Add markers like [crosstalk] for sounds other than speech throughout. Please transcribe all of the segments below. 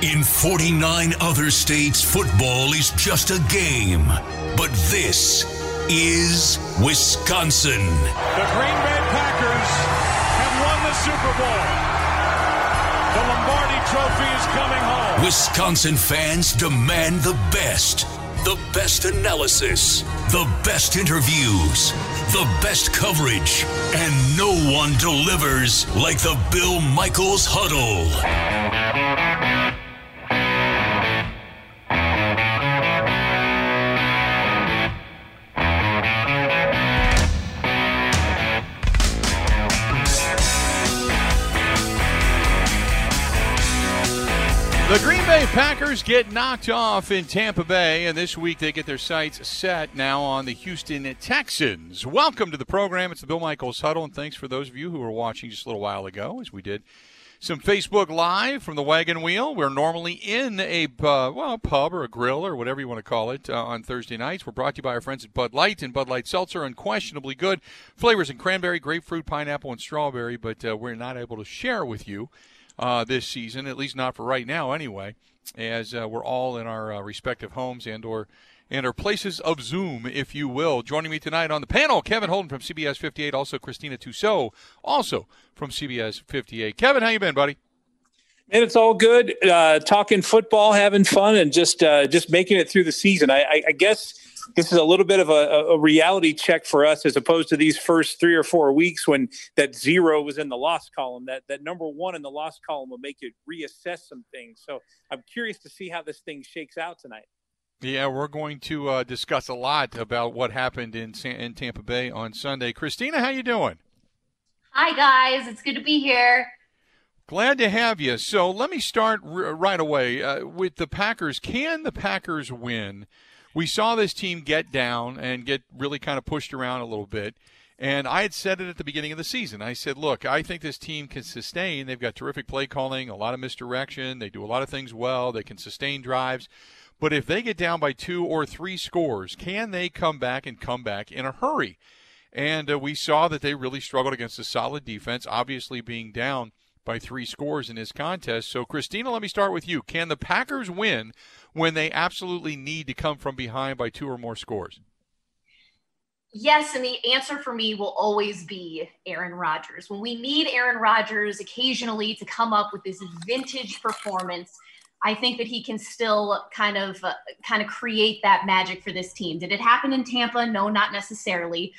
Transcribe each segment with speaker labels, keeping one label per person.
Speaker 1: In 49 other states, football is just a game. But this is Wisconsin.
Speaker 2: The Green Bay Packers have won the Super Bowl. The Lombardi Trophy is coming home.
Speaker 1: Wisconsin fans demand the best. The best analysis, the best interviews, the best coverage, and no one delivers like the Bill Michaels Huddle.
Speaker 3: Packers get knocked off in Tampa Bay, and this week they get their sights set now on the Houston Texans. Welcome to the program. It's the Bill Michaels Huddle, and thanks for those of you who were watching just a little while ago as we did some Facebook Live from the Wagon Wheel. We're normally in a uh, well a pub or a grill or whatever you want to call it uh, on Thursday nights. We're brought to you by our friends at Bud Light and Bud Light Seltzer. Unquestionably good flavors in cranberry, grapefruit, pineapple, and strawberry, but uh, we're not able to share with you uh, this season, at least not for right now, anyway, as uh, we're all in our uh, respective homes and or and our places of Zoom, if you will. Joining me tonight on the panel, Kevin Holden from CBS 58, also Christina Tussaud, also from CBS 58. Kevin, how you been, buddy?
Speaker 4: And it's all good. Uh, talking football, having fun, and just uh, just making it through the season. I, I, I guess this is a little bit of a, a, reality check for us as opposed to these first three or four weeks when that zero was in the loss column. That that number one in the loss column will make you reassess some things. So I'm curious to see how this thing shakes out tonight.
Speaker 3: Yeah, we're going to uh, discuss a lot about what happened in in Tampa Bay on Sunday. Christina, how you doing?
Speaker 5: Hi guys, it's good to be here.
Speaker 3: Glad to have you. So let me start r- right away uh, with the Packers. Can the Packers win? We saw this team get down and get really kind of pushed around a little bit. And I had said it at the beginning of the season. I said, look, I think this team can sustain. They've got terrific play calling, a lot of misdirection. They do a lot of things well. They can sustain drives. But if they get down by two or three scores, can they come back and come back in a hurry? And uh, we saw that they really struggled against a solid defense, obviously being down by three scores in this contest. So, Christina, let me start with you. Can the Packers win when they absolutely need to come from behind by two or more scores?
Speaker 5: Yes, and the answer for me will always be Aaron Rodgers. When we need Aaron Rodgers occasionally to come up with this vintage performance, I think that he can still kind of uh, kind of create that magic for this team. Did it happen in Tampa? No, not necessarily.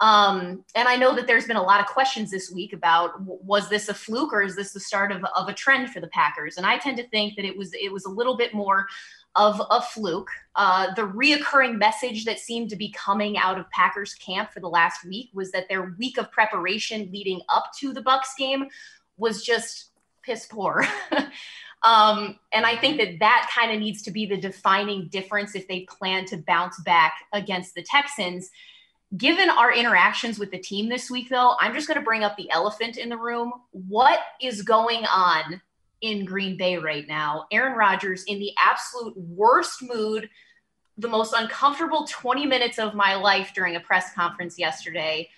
Speaker 5: Um, and I know that there's been a lot of questions this week about was this a fluke or is this the start of, of a trend for the Packers? And I tend to think that it was it was a little bit more of a fluke. Uh, the reoccurring message that seemed to be coming out of Packers camp for the last week was that their week of preparation leading up to the Bucks game was just piss poor. [laughs] um, and I think that that kind of needs to be the defining difference if they plan to bounce back against the Texans. Given our interactions with the team this week, though, I'm just going to bring up the elephant in the room. What is going on in Green Bay right now? Aaron Rodgers in the absolute worst mood, the most uncomfortable 20 minutes of my life during a press conference yesterday.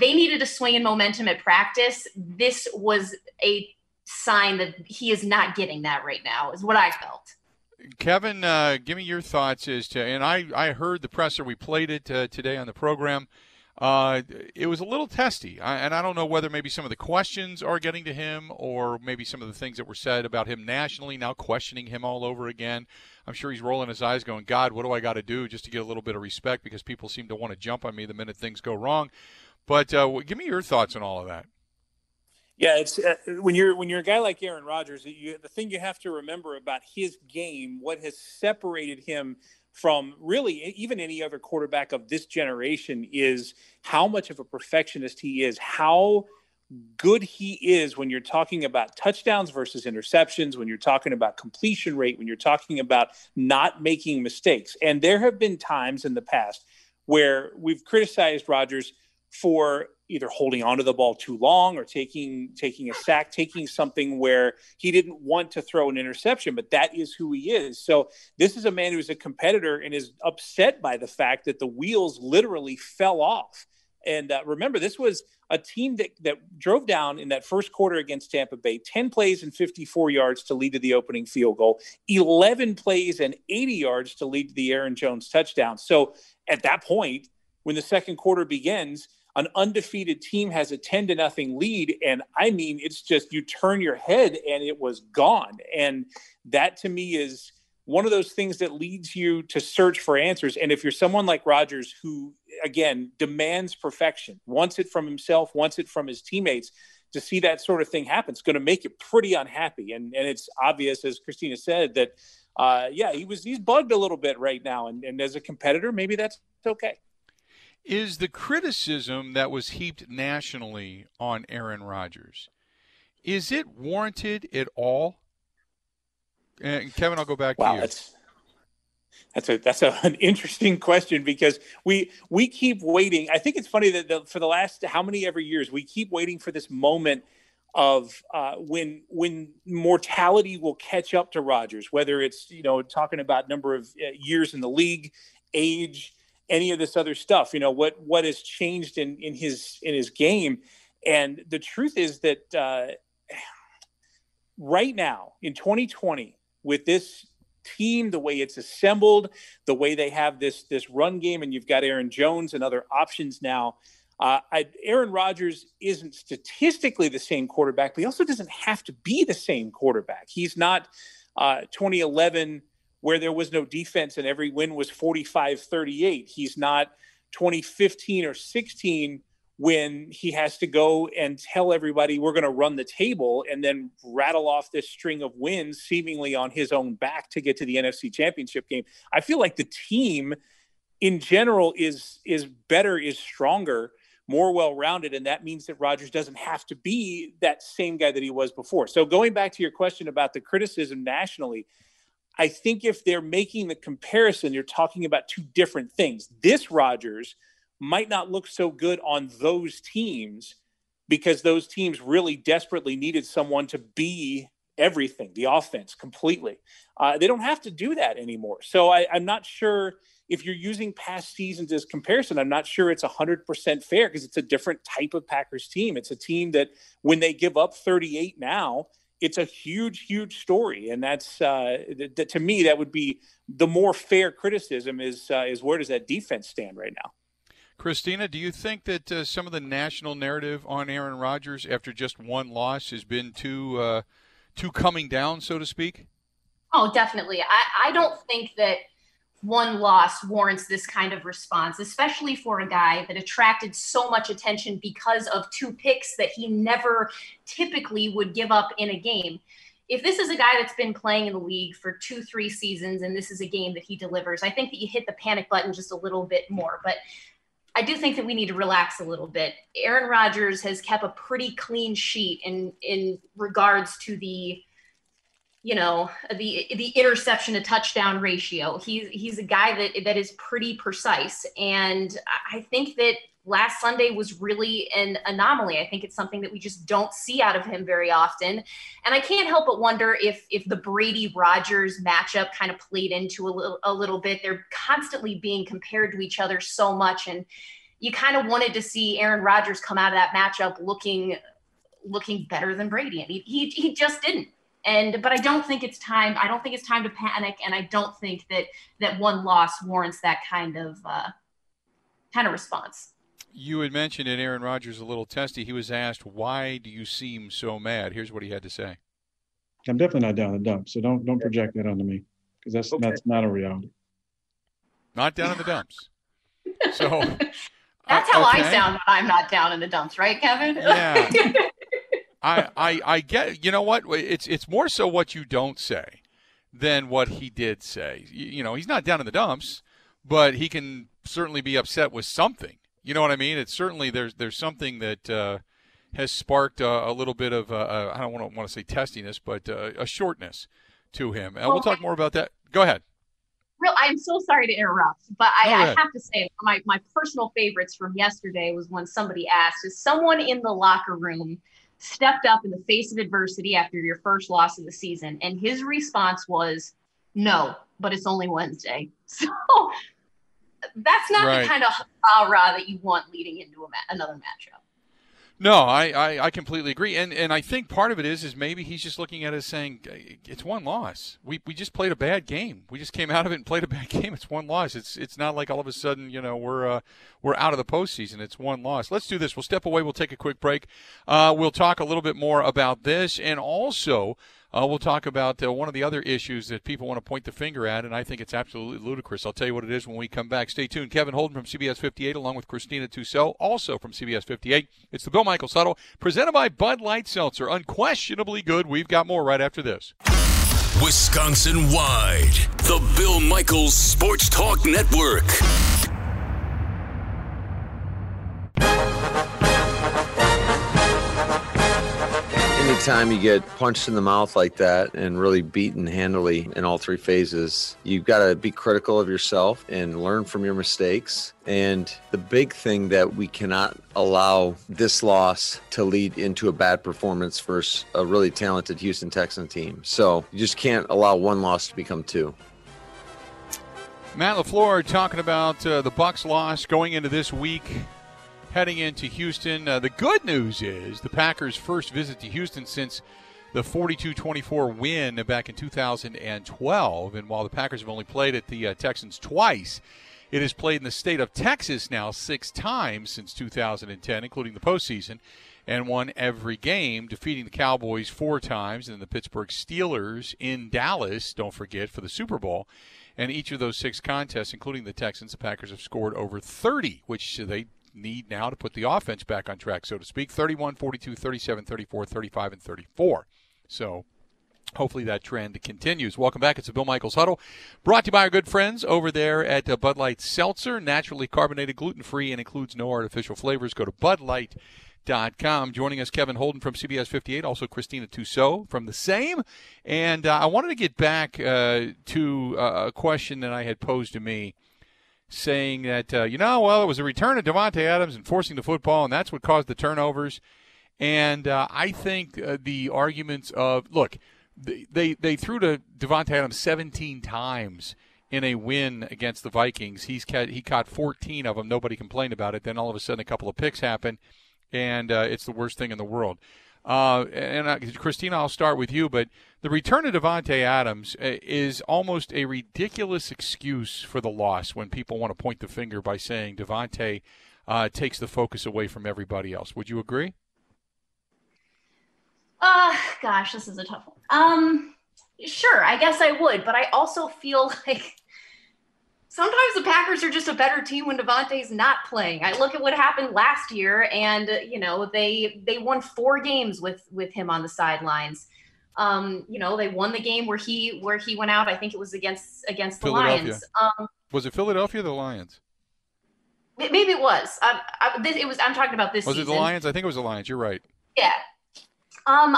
Speaker 5: They needed a swing in momentum at practice. This was a sign that he is not getting that right now, is what I felt.
Speaker 3: Kevin, uh, give me your thoughts as to, and I, I heard the presser, we played it uh, today on the program. Uh, it was a little testy. I, and I don't know whether maybe some of the questions are getting to him or maybe some of the things that were said about him nationally now questioning him all over again. I'm sure he's rolling his eyes going, God, what do I got to do just to get a little bit of respect because people seem to want to jump on me the minute things go wrong. But uh, give me your thoughts on all of that.
Speaker 4: Yeah, it's uh, when you're when you're a guy like Aaron Rodgers, you, the thing you have to remember about his game, what has separated him from really even any other quarterback of this generation is how much of a perfectionist he is, how good he is when you're talking about touchdowns versus interceptions, when you're talking about completion rate, when you're talking about not making mistakes. And there have been times in the past where we've criticized Rodgers for either holding onto the ball too long or taking taking a sack, taking something where he didn't want to throw an interception, but that is who he is. So this is a man who's a competitor and is upset by the fact that the wheels literally fell off. And uh, remember, this was a team that, that drove down in that first quarter against Tampa Bay, 10 plays and 54 yards to lead to the opening field goal, 11 plays and 80 yards to lead to the Aaron Jones touchdown. So at that point, when the second quarter begins, an undefeated team has a 10 to nothing lead and i mean it's just you turn your head and it was gone. And that to me is one of those things that leads you to search for answers. And if you're someone like Rodgers who again demands perfection wants it from himself wants it from his teammates to see that sort of thing happen it's going to make you pretty unhappy. And and it's obvious as christina said that uh, yeah he was he's bugged a little bit right now. And, and as a competitor maybe that's okay
Speaker 3: is the criticism that was heaped nationally on Aaron Rodgers is it warranted at all? And Kevin, I'll go back
Speaker 4: wow,
Speaker 3: to you.
Speaker 4: That's, that's a that's a, [laughs] an interesting question because we we keep waiting. I think it's funny that the, for the last how many ever years we keep waiting for this moment of uh, when when mortality will catch up to Rodgers, whether it's you know talking about number of uh, years in the league, age, any of this other stuff. You know what what has changed in in his in his game, and the truth is that uh, right now in 2020 with this team, the way it's assembled, the way they have this this run game, and you've got Aaron Jones and other options now. Uh, I, Aaron Rodgers isn't statistically the same quarterback, but he also doesn't have to be the same quarterback. He's not uh, 2011 where there was no defense and every win was 45 38. He's not 2015 or 16 when he has to go and tell everybody we're going to run the table and then rattle off this string of wins seemingly on his own back to get to the NFC championship game. I feel like the team in general is is better is stronger more well-rounded and that means that Rodgers doesn't have to be that same guy that he was before. So going back to your question about the criticism nationally, I think if they're making the comparison, you're talking about two different things. This Rodgers might not look so good on those teams because those teams really desperately needed someone to be everything, the offense completely. Uh, they don't have to do that anymore. So I, I'm not sure if you're using past seasons as comparison, I'm not sure it's 100% fair because it's a different type of Packers team. It's a team that when they give up 38 now, it's a huge, huge story, and that's uh, th- th- to me that would be the more fair criticism is uh, is where does that defense stand right now?
Speaker 3: Christina, do you think that uh, some of the national narrative on Aaron Rodgers after just one loss has been too uh, too coming down, so to speak?
Speaker 5: Oh, definitely. I, I don't think that one loss warrants this kind of response, especially for a guy that attracted so much attention because of two picks that he never typically would give up in a game. If this is a guy that's been playing in the league for two, three seasons, and this is a game that he delivers, I think that you hit the panic button just a little bit more. But I do think that we need to relax a little bit. Aaron Rodgers has kept a pretty clean sheet in in regards to the you know the the interception to touchdown ratio. He's he's a guy that that is pretty precise, and I think that last Sunday was really an anomaly. I think it's something that we just don't see out of him very often, and I can't help but wonder if if the Brady Rodgers matchup kind of played into a little a little bit. They're constantly being compared to each other so much, and you kind of wanted to see Aaron Rodgers come out of that matchup looking looking better than Brady, and he he, he just didn't and but I don't think it's time. I don't think it's time to panic, and I don't think that that one loss warrants that kind of uh, kind of response.
Speaker 3: You had mentioned in Aaron Rodgers a little testy. He was asked, "Why do you seem so mad?" Here's what he had to say.
Speaker 6: I'm definitely not down in the dumps, so don't don't project that onto me because that's
Speaker 4: Okay.
Speaker 6: that's not a reality.
Speaker 3: Not down in the dumps. [laughs] So
Speaker 5: That's
Speaker 3: uh,
Speaker 5: how I sound when I'm not down in the dumps, right, Kevin?
Speaker 3: Yeah. [laughs] I, I I get you know what it's it's more so what you don't say than what he did say. You, you know, he's not down in the dumps, but he can certainly be upset with something. You know what I mean? It's certainly there's there's something that uh, has sparked uh, a little bit of uh, uh, I don't want to want to say testiness, but uh, a shortness to him. And we'll talk more about that. Go ahead.
Speaker 5: Real, I'm so sorry to interrupt, but I, I have to say my, my personal favorites from yesterday was when somebody asked, is someone in the locker room stepped up in the face of adversity after your first loss of the season? And his response was, no, but it's only Wednesday. [laughs] So that's not
Speaker 3: Right.
Speaker 5: the kind of rah rah that you want leading into a ma- another matchup.
Speaker 3: No, I, I, I completely agree, and and I think part of it is is maybe he's just looking at it as saying it's one loss. We we just played a bad game. We just came out of it and played a bad [laughs] game. It's one loss. It's it's not like all of a sudden you know we're uh, we're out of the postseason. It's one loss. Let's do this. We'll step away. We'll take a quick break. Uh, we'll talk a little bit more about this, and also. Uh, we'll talk about uh, one of the other issues that people want to point the finger at, and I think it's absolutely ludicrous. I'll tell you what it is when we come back. Stay tuned. Kevin Holden from CBS 58, along with Christina Tussaud, also from CBS 58. It's the Bill Michael Huddle, presented by Bud Light Seltzer. Unquestionably good. We've got more right after this.
Speaker 1: Wisconsin wide. The Bill Michaels Sports Talk Network.
Speaker 7: Anytime you get punched in the mouth like that and really beaten handily in all three phases, you've got to be critical of yourself and learn from your mistakes. And the big thing that we cannot allow this loss to lead into a bad performance versus a really talented Houston Texan team. So you just can't allow one loss to become two.
Speaker 3: Matt LaFleur talking about uh, the Bucks loss going into this week, heading into Houston. Uh, the good news is the Packers' first visit to Houston since the 42-24 win back in 2012. And while the Packers have only played at the uh, Texans twice, it has played in the state of Texas now six times since 2010, including the postseason, and won every game, defeating the Cowboys four times and the Pittsburgh Steelers in Dallas, don't forget, for the Super Bowl. And each of those six contests, including the Texans, the Packers have scored over 30, which they need now to put the offense back on track, so to speak 31, 42, 37, 34, 35, and 34. So hopefully that trend continues. Welcome back. It's the Bill Michaels Huddle, brought to you by our good friends over there at uh, Bud Light Seltzer, naturally carbonated, gluten free, and includes no artificial flavors. Go to budlight.com. Joining us, Kevin Holden from CBS 58, also Christina Tussaud from the same. And uh, I wanted to get back uh, to uh, a question that I had posed to me saying that uh, you know well it was a return of Davante Adams and forcing the football and that's what caused the turnovers. And uh, I think uh, the arguments of look they they, threw to Davante Adams 17 times in a win against the Vikings. He's ca- he caught 14 of them. Nobody complained about it. Then all of a sudden a couple of picks happen and uh, it's the worst thing in the world uh, and uh, Christina, I'll start with you. But the return of Davante Adams uh, is almost a ridiculous excuse for the loss when people want to point the finger by saying Davante uh, takes the focus away from everybody else. Would you agree?
Speaker 5: Uh, gosh, this is a tough one. Um, sure, I guess I would, but I also feel [laughs] like sometimes the Packers are just a better team when Davante's not playing. I look at what happened last year, and you know they they won four games with with him on the sidelines. Um, you know they won the game where he where he went out. I think it was against against the Lions. Um,
Speaker 3: Was it Philadelphia or the Lions?
Speaker 5: maybe it was. I, I, this, it was. I'm talking about this
Speaker 3: Was it the Lions? I think it was the Lions. You're right.
Speaker 5: Yeah. Um,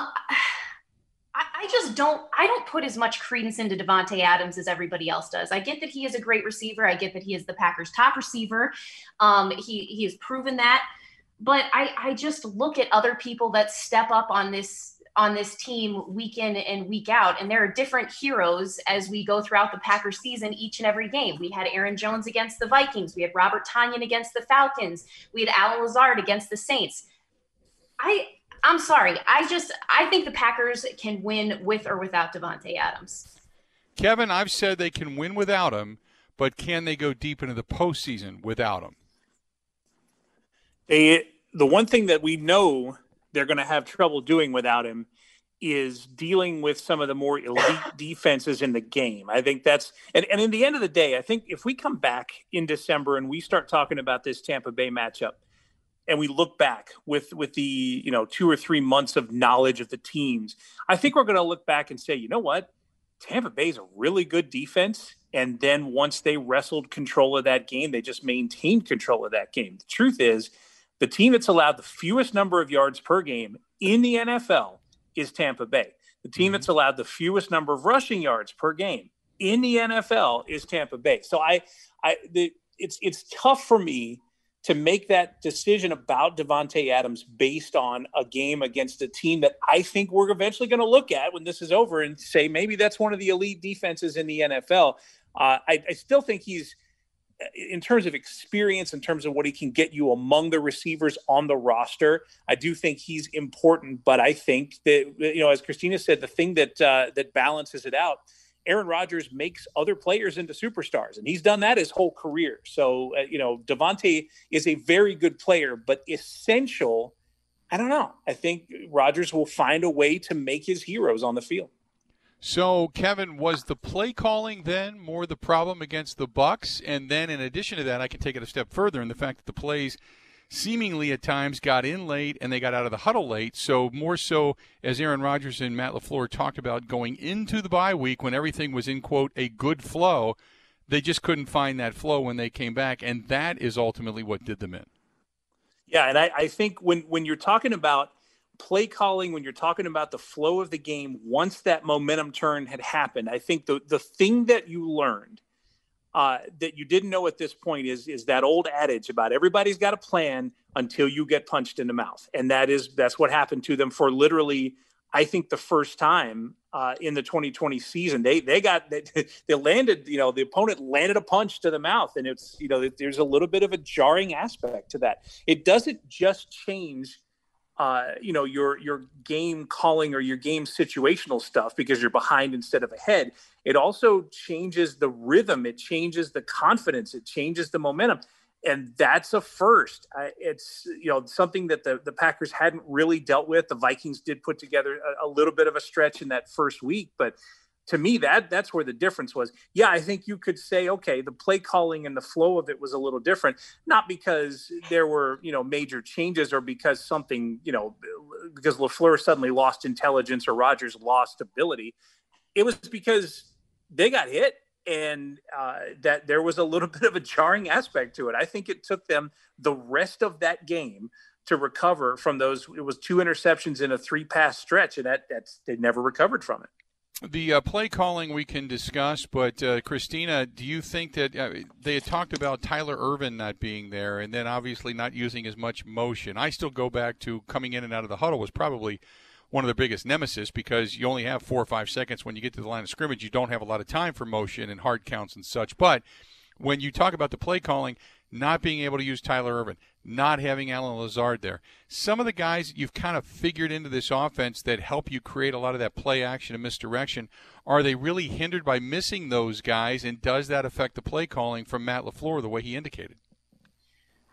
Speaker 5: I, just don't. I don't put as much credence into Davante Adams as everybody else does. I get that he is a great receiver. I get that he is the Packers' top receiver. Um, he he has proven that. But I I just look at other people that step up on this on this team week in and week out, and there are different heroes as we go throughout the Packers season each and every game. We had Aaron Jones against the Vikings. We had Robert Tonyan against the Falcons. We had Allen Lazard against the Saints. I I'm sorry. I just I think the Packers can win with or without Davante Adams.
Speaker 3: Kevin, I've said they can win without him, but can they go deep into the postseason without him?
Speaker 4: They the one thing that we know they're going to have trouble doing without him is dealing with some of the more elite [laughs] defenses in the game. I think that's and, and in the end of the day, I think if we come back in December and we start talking about this Tampa Bay matchup and we look back with with the, you know, 2 or 3 months of knowledge of the teams, I think we're going to look back and say, "You know what? Tampa Bay's a really good defense and then once they wrestled control of that game, they just maintained control of that game." The truth is, the team that's allowed the fewest number of yards per game in the NFL is Tampa Bay. The team mm-hmm. that's allowed the fewest number of rushing yards per game in the NFL is Tampa Bay. So I, I, the, it's it's tough for me to make that decision about Davante Adams based on a game against a team that I think we're eventually going to look at when this is over and say maybe that's one of the elite defenses in the NFL. Uh, I, I still think he's in terms of experience, in terms of what he can get you among the receivers on the roster, I do think he's important. But I think that you know, as Christina said, the thing that uh, that balances it out, Aaron Rodgers makes other players into superstars, and he's done that his whole career. So uh, you know, Davante is a very good player, but essential. I don't know. I think Rodgers will find a way to make his heroes on the field.
Speaker 3: So, Kevin, was the play calling then more the problem against the Bucks? And then, in addition to that, I can take it a step further in the fact that the plays seemingly at times got in late and they got out of the huddle late. So more so, as Aaron Rodgers and Matt LaFleur talked about going into the bye week when everything was in quote a good flow, they just couldn't find that flow when they came back, and that is ultimately what did them in.
Speaker 4: Yeah, and I, I think when when you're talking about play calling when you're talking about the flow of the game once that momentum turn had happened i think the the thing that you learned uh, that you didn't know at this point is is that old adage about everybody's got a plan until you get punched in the mouth. And that is that's what happened to them for literally i think the first time uh, in the 2020 season. They they got they, [laughs] they landed you know the opponent landed a punch to the mouth and it's you know there's a little bit of a jarring aspect to that. It doesn't just change uh, you know your your game calling or your game situational stuff because you're behind instead of ahead it also changes the rhythm it changes the confidence it changes the momentum. And that's a first. Uh, it's you know something that the, the packers hadn't really dealt with. The vikings did put together a, a little bit of a stretch in that first week but to me that that's where the difference was. Yeah i think you could say okay the play calling and the flow of it was a little different not because there were you know major changes or because something you know because lafleur suddenly lost intelligence or Rodgers lost ability. It was because they got hit and uh, that there was a little [laughs] bit of a jarring aspect to it. I think it took them the rest of that game to recover from those it was two interceptions in a three pass stretch and that that's they never recovered from it
Speaker 3: the uh, play calling we can discuss, but uh, Christina, do you think that uh, they had talked about Tyler Ervin not being there, and then obviously not using as much motion? I still go back to coming in and out of the huddle was probably one of their biggest nemesis because you only have four or five seconds when you get to the line of scrimmage. You don't have a lot of time for motion and hard counts and such. But when you talk about the play calling, not being able to use Tyler Ervin, not having Allen Lazard there. Some of the guys you've kind of figured into this offense that help you create a lot of that play action and misdirection, are they really hindered by missing those guys? And does that affect the play calling from Matt LaFleur the way he indicated?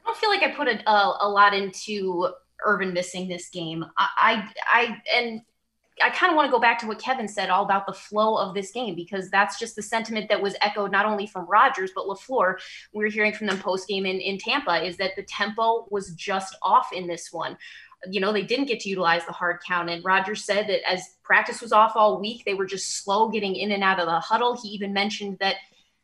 Speaker 5: I don't feel like I put a, a, a lot into Ervin missing this game. I, I, I and I kind of want to go back to what Kevin said all about the flow of this game because that's just the sentiment that was echoed not only from Rodgers but LaFleur. We were hearing from them post game in, in Tampa is that the tempo was just off in this one. You know, they didn't get to utilize the hard count. And Rodgers said that as practice was off all week, they were just slow getting in and out of the huddle. He even mentioned that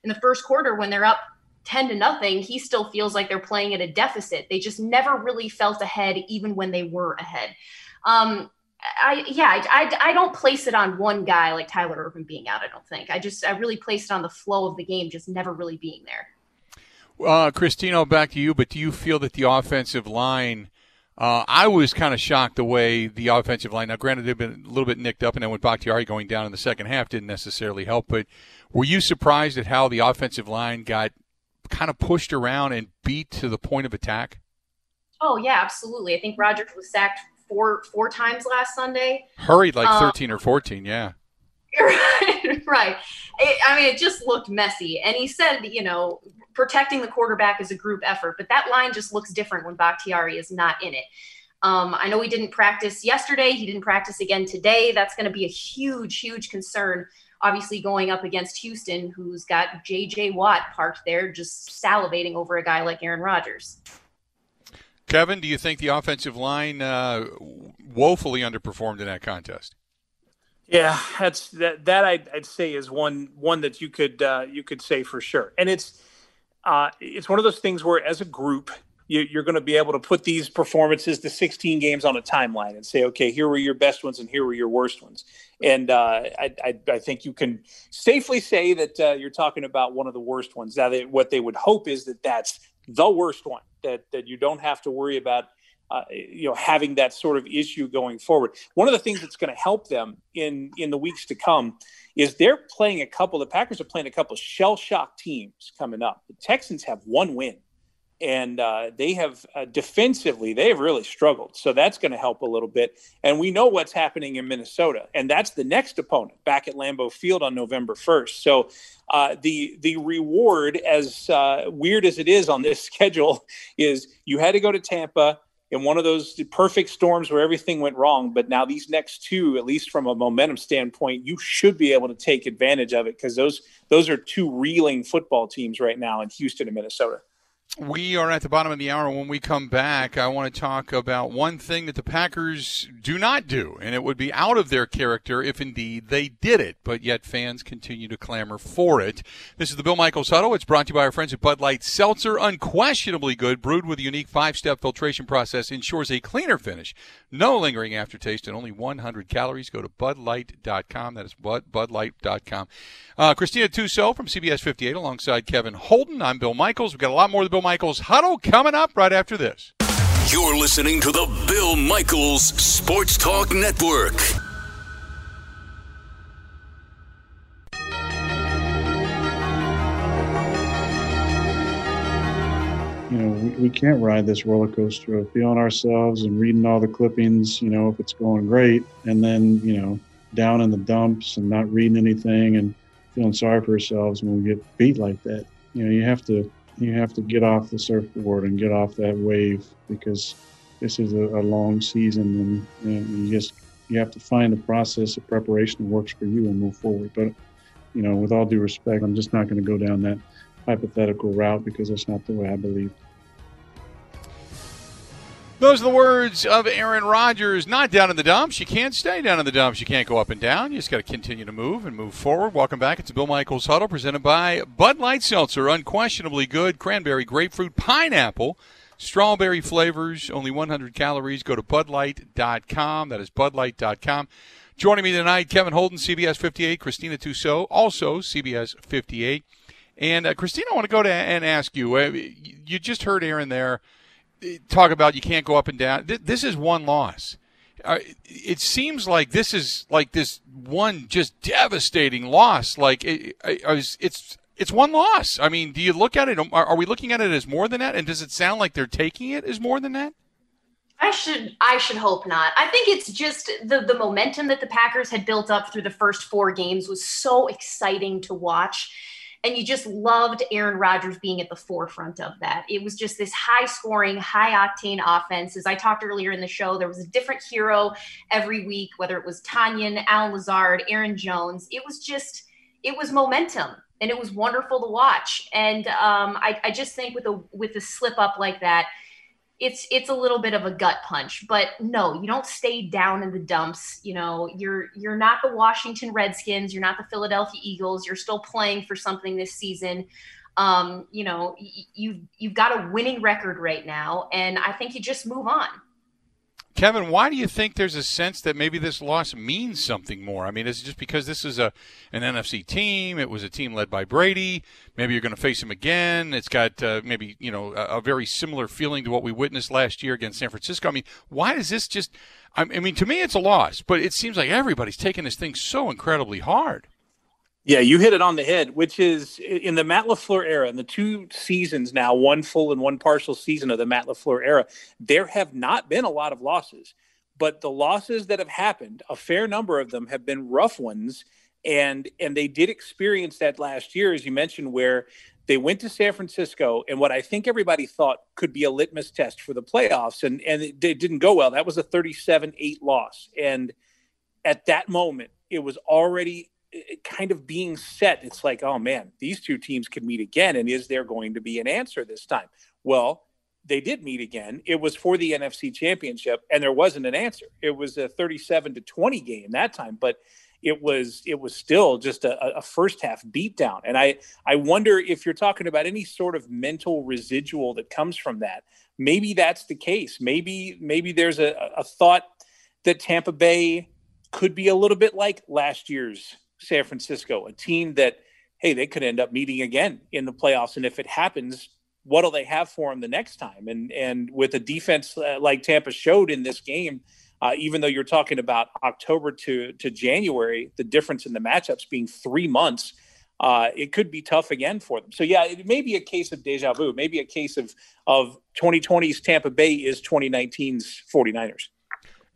Speaker 5: in the first quarter, when they're up 10 to nothing, he still feels like they're playing at a deficit. They just never really felt ahead, even when they were ahead. Um, I yeah, I, I, I, don't place it on one guy like Tyler Ervin being out. I don't think. I just I really place it on the flow of the game, just never really being there.
Speaker 3: Uh, Christino, back to you. But do you feel that the offensive line? Uh, I was kind of shocked the way the offensive line. Now, granted, they've been a little bit nicked up, and then with Bakhtiari going down in the second half didn't necessarily help. But were you surprised at how the offensive line got kind of pushed around and beat to the point of attack?
Speaker 5: Oh yeah, absolutely. I think Rodgers was sacked four four times last Sunday.
Speaker 3: Hurried like um, thirteen or fourteen, yeah.
Speaker 5: right, [laughs] right. It, I mean, it just looked messy. And he said, you know, protecting the quarterback is a group effort, but that line just looks different when Bakhtiari is not in it. Um, I know he didn't practice yesterday. He didn't practice again today. That's going to be a huge, huge concern. Obviously, going up against Houston, who's got J.J. Watt parked there, just salivating over a guy like Aaron Rodgers.
Speaker 3: Kevin, do you think the offensive line uh, woefully underperformed in that contest?
Speaker 4: Yeah, that's that. That I'd, I'd say is one one that you could uh, you could say for sure, and it's uh, it's one of those things where, as a group, you, you're going to be able to put these performances, the 16 games, on a timeline and say, okay, here were your best ones and here were your worst ones. And uh, I, I, I, think you can safely say that uh, you're talking about one of the worst ones. Now, they, what they would hope is that that's the worst one, that that you don't have to worry about uh, you know having that sort of issue going forward. One of the things that's going to help them in in the weeks to come is they're playing a couple. The Packers are playing a couple shell shock teams coming up. The Texans have one win, and uh, they have uh, defensively they have really struggled. So that's going to help a little bit. And we know what's happening in Minnesota, and that's the next opponent back at Lambeau Field on November first. So. Uh, the the reward, as uh, weird as it is on this [laughs] schedule, is you had to go to Tampa, in one of those perfect storms where everything went wrong. But now these next two, at least from a momentum standpoint, you should be able to take advantage of it because those those are two reeling football teams right now in Houston and Minnesota.
Speaker 3: We are at the bottom of the hour. When we come back, I want to talk about one thing that the Packers do not do, and it would be out of their character if indeed they did it, but yet fans continue to clamor for it. This is the Bill Michaels Huddle. It's brought to you by our friends at Bud Light Seltzer. Unquestionably good, brewed with a unique five step filtration process, ensures a cleaner finish, no lingering aftertaste, and only 100 calories. Go to budlight.com. That is bud, budlight.com. Uh, Christina Tussaud from CBS 58 alongside Kevin Holden. I'm Bill Michaels. We've got a lot more of the Bill Michaels Huddle coming up right after this.
Speaker 1: You're listening to the Bill Michaels Sports Talk Network.
Speaker 6: You know, we, we can't ride this roller coaster of feeling ourselves and reading all the clippings, you know, if it's going great, and then, you know, down in the dumps and not reading anything and feeling sorry for ourselves when we get beat like that. You know, you have to you have to get off the surfboard and get off that wave because this is a, a long season and, and, you just you have to find a process of preparation that works for you and move forward. But you know, with all due respect, I'm just not going to go down that hypothetical route because that's not the way I believe.
Speaker 3: Those are the words of Aaron Rodgers. Not down in the dumps. You can't stay down in the dumps. You can't go up and down. You just got to continue to move and move forward. Welcome back. It's Bill Michaels Huddle presented by Bud Light Seltzer. Unquestionably good. Cranberry, grapefruit, pineapple, strawberry flavors. Only 100 calories. Go to budlight.com. That is budlight.com. Joining me tonight, Kevin Holden, CBS 58. Christina Tussaud, also CBS 58. And uh, Christina, I want to go to and ask you. Uh, you just heard Aaron there talk about you can't go up and down. This is one loss. Uh, it seems like this is like this one just devastating loss. Like it, it's it's one loss. I mean, do you look at it? Are we looking at it as more than that? And does it sound like they're taking it as more than that?
Speaker 5: I should I should hope not. I think it's just the the momentum that the Packers had built up through the first four games was so exciting to watch and you just loved Aaron Rodgers being at the forefront of that. It was just this high scoring, high octane offense. As I talked earlier in the show, there was a different hero every week, whether it was Tonyan, Al Lazard, Aaron Jones. It was just, it was momentum and it was wonderful to watch. And um, I, I just think with a with a slip up like that, it's it's a little bit of a gut punch but no you don't stay down in the dumps you know you're you're not the washington redskins you're not the philadelphia eagles you're still playing for something this season. Um, you know y- you you've got a winning record right now and i think you just move on
Speaker 3: Kevin, why do you think there's a sense that maybe this loss means something more? I mean, is it just because this is a an NFC team? It was a team led by Brady. Maybe you're going to face him again. It's got uh, maybe you know a, a, very similar feeling to what we witnessed last year against San Francisco. I mean, why does this just? I mean, to me, it's a loss, but it seems like everybody's taking this thing so incredibly hard.
Speaker 4: Yeah, you hit it on the head, which is in the Matt LaFleur era, in the two seasons now, one full and one partial season of the Matt LaFleur era, there have not been a lot of losses. But the losses that have happened, a fair number of them have been rough ones. And and they did experience that last year, as you mentioned, where they went to San Francisco, and what I think everybody thought could be a litmus test for the playoffs, and and it, it didn't go well. That was a 37-8 loss, and at that moment, it was already kind of being set. It's like, oh man, these two teams could meet again, and is there going to be an answer this time? Well, they did meet again. It was for the NFC Championship, and there wasn't an answer. It was a 37 to 20 game that time, but it was it was still just a, a first half beatdown. And I I wonder if you're talking about any sort of mental residual that comes from that. Maybe that's the case. Maybe maybe there's a, a thought that Tampa Bay could be a little bit like last year's San Francisco, a team that hey they could end up meeting again in the playoffs, and if it happens, what'll they have for them the next time? And and with a defense uh, like Tampa showed in this game, uh, even though you're talking about October to to January, the difference in the matchups being three months. Uh, it could be tough again for them. So yeah, it may be a case of deja vu, maybe a case of of 2020's Tampa Bay is 2019's 49ers.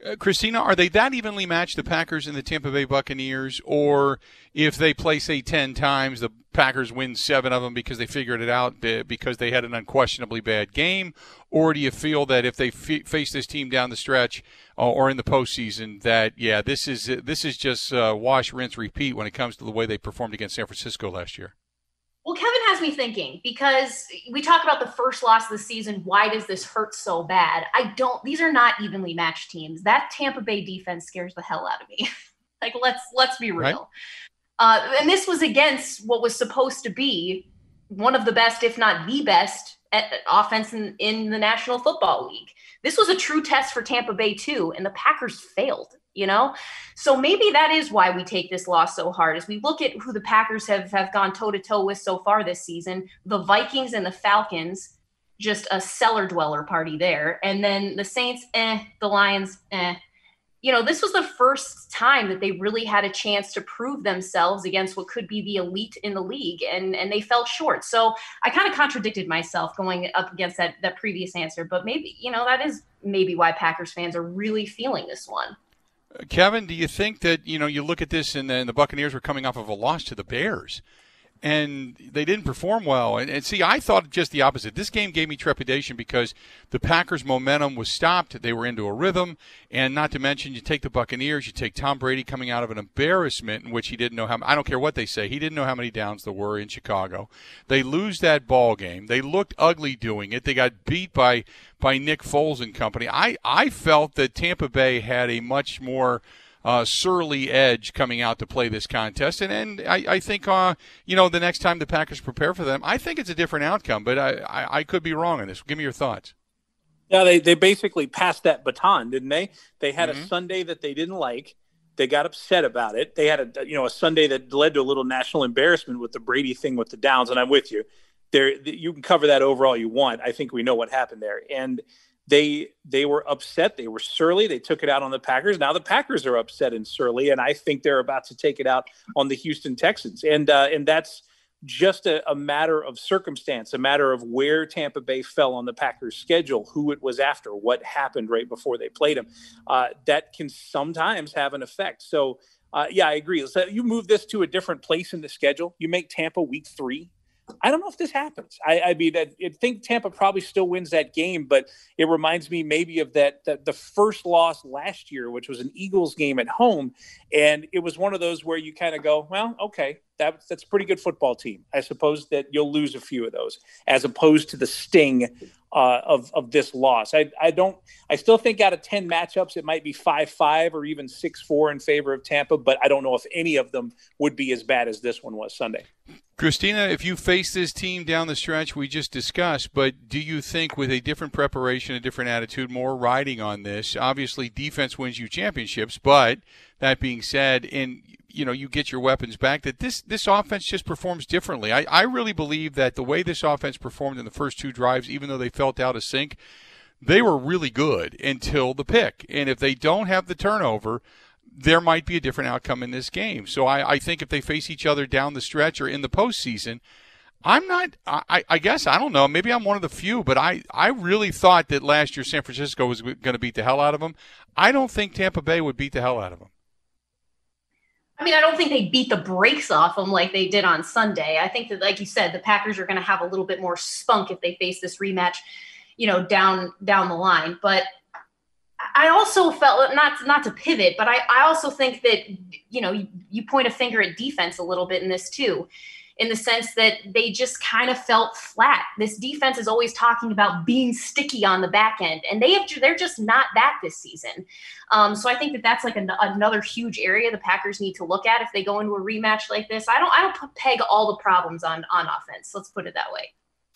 Speaker 3: Uh, Christina, are they that evenly matched, the Packers and the Tampa Bay Buccaneers? Or if they play, say, 10 times, the Packers win seven of them because they figured it out because they had an unquestionably bad game? Or do you feel that if they f- face this team down the stretch uh, or in the postseason, that, yeah, this is, this is just uh, wash, rinse, repeat when it comes to the way they performed against San Francisco last year?
Speaker 5: Well, has me thinking because we talk about the first loss of the season. Why does this hurt so bad? I don't. These are not evenly matched teams. That Tampa Bay defense scares the hell out of me. [laughs] like let's let's be real. Right. Uh, and this was against what was supposed to be one of the best, if not the best, offense in, in the National Football League. This was a true test for Tampa Bay too, and the Packers failed you know? So maybe that is why we take this loss so hard as we look at who the packers have have gone toe to toe with so far this season. The vikings and the falcons just a cellar dweller party there. And then the saints eh the lions eh. You know this was the first time that they really had a chance to prove themselves against what could be the elite in the league and and they fell short. So i kind of contradicted myself going up against that that previous answer but maybe you know that is maybe why packers fans are really feeling this one
Speaker 3: Kevin, do you think that you know you look at this and then the Buccaneers were coming off of a loss to the Bears, and they didn't perform well. And, and, see, I thought just the opposite. This game gave me trepidation because the Packers' momentum was stopped. They were into a rhythm, and not to mention, you take the Buccaneers, you take Tom Brady coming out of an embarrassment in which he didn't know how. I don't care what they say. He didn't know how many downs there were in Chicago. They lose that ball game. They looked ugly doing it. They got beat by by Nick Foles and company. I I felt that Tampa Bay had a much more uh, surly edge coming out to play this contest. And, and I, I think, uh, you know, the next time the Packers prepare for them, I think it's a different outcome, but I, I, I could be wrong on this. Give me your thoughts.
Speaker 4: Yeah, they, they basically passed that baton, didn't they? They had mm-hmm. a Sunday that they didn't like. They got upset about it. They had a you know a Sunday that led to a little national embarrassment with the Brady thing with the Downs, and I'm with you. There, you can cover that over all you want. I think we know what happened there, and they they were upset. They were surly. They took it out on the Packers. Now the Packers are upset and surly, and I think they're about to take it out on the Houston Texans. And uh, and that's just a, a, matter of circumstance, a matter of where Tampa Bay fell on the Packers' schedule, who it was after, what happened right before they played them. Uh, that can sometimes have an effect. So. Uh, yeah, I agree. So you move this to a different place in the schedule. You make Tampa week three I don't know if this happens. I, I mean, I, I, think Tampa probably still wins that game, but it reminds me maybe of that, that the first loss last year, which was an Eagles game at home, and it was one of those where you kind of go, well, okay, that, that's a pretty good football team. I suppose that you'll lose a few of those, as opposed to the sting uh, of of this loss. I I don't. I still think out of ten matchups, it might be five five or even six four in favor of Tampa, but I don't know if any of them would be as bad as this one was Sunday.
Speaker 3: Christina, if you face this team down the stretch we just discussed, but do you think with a different preparation, a different attitude, more riding on this? Obviously, defense wins you championships, but that being said, in you know you get your weapons back that this this offense just performs differently. I, I really believe that the way this offense performed in the first two drives, even though they felt out of sync, they were really good until the pick. And if they don't have the turnover, there might be a different outcome in this game. So I, I think if they face each other down the stretch or in the postseason, I'm not. I, I guess I don't know. Maybe I'm one of the few, but I, I really thought that last year San Francisco was going to beat the hell out of them. I don't think Tampa Bay would beat the hell out of them.
Speaker 5: I mean, I don't think they beat the brakes off them like they did on Sunday. I think that, like you said, the Packers are going to have a little bit more spunk if they face this rematch, you know, down down the line. But I also felt not not to pivot, but I, I also think that you know you, you point a finger at defense a little bit in this too in the sense that they just kind of felt flat. This defense is always talking about being sticky on the back end, and they have they're just not that this season. Um, so I think that that's like an, another huge area the Packers need to look at if they go into a rematch like this. I don't I don't peg all the problems on on offense. Let's put it that way.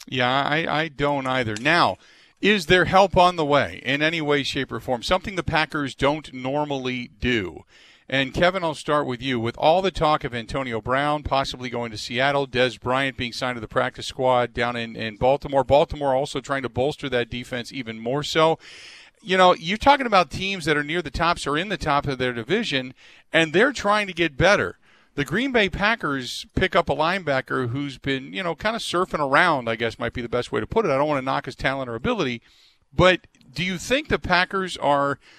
Speaker 3: Yeah, I, I don't either. Now, is there help on the way in any way, shape, or form? Something the Packers don't normally do. And Kevin, I'll start with you. With all the talk of Antonio Brown possibly going to Seattle, Dez Bryant being signed to the practice squad down in, in Baltimore, Baltimore also trying to bolster that defense even more so. You know, you're talking about teams that are near the tops or in the top of their division, and they're trying to get better. The Green Bay Packers pick up a linebacker who's been, you know, kind of surfing around, I guess might be the best way to put it. I don't want to knock his talent or ability, but do you think the Packers are –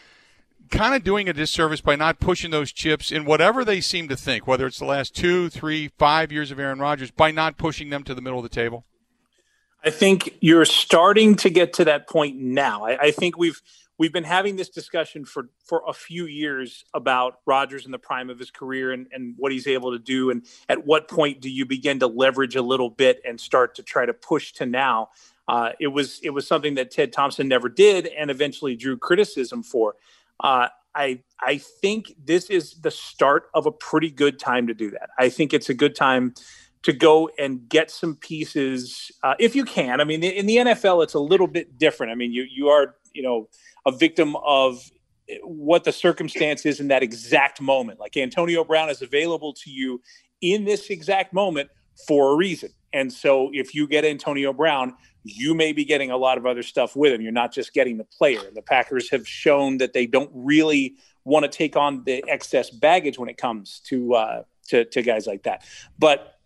Speaker 3: kind of doing a disservice by not pushing those chips in whatever they seem to think, whether it's the last two, three, five years of Aaron Rodgers, by not pushing them to the middle of the table?
Speaker 4: I think you're starting to get to that point now. I, I think we've we've been having this discussion for for a few years about Rodgers in the prime of his career and, and what he's able to do and at what point do you begin to leverage a little bit and start to try to push to now. Uh, it was it was something that Ted Thompson never did and eventually drew criticism for. Uh, I I think this is the start of a pretty good time to do that. I think it's a good time to go and get some pieces uh, if you can. I mean, in the NFL, it's a little bit different. I mean, you you are you know a victim of what the circumstance is in that exact moment. Like Antonio Brown is available to you in this exact moment for a reason. And so if you get Antonio Brown, you may be getting a lot of other stuff with him. You're not just getting the player. The Packers have shown that they don't really want to take on the excess baggage when it comes to uh, to, to guys like that. But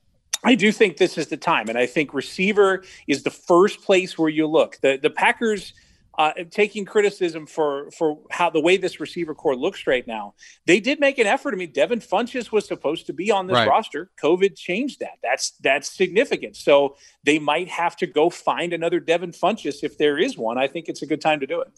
Speaker 4: I do think this is the time, and I think receiver is the first place where you look. The the Packers uh, taking criticism for for how the way this receiver corps looks right now. They did make an effort. I mean, Devin Funchess was supposed to be on this right. roster. COVID changed that. That's that's significant. So they might have to go find another Devin Funchess if there is one. I think it's a good time to do it.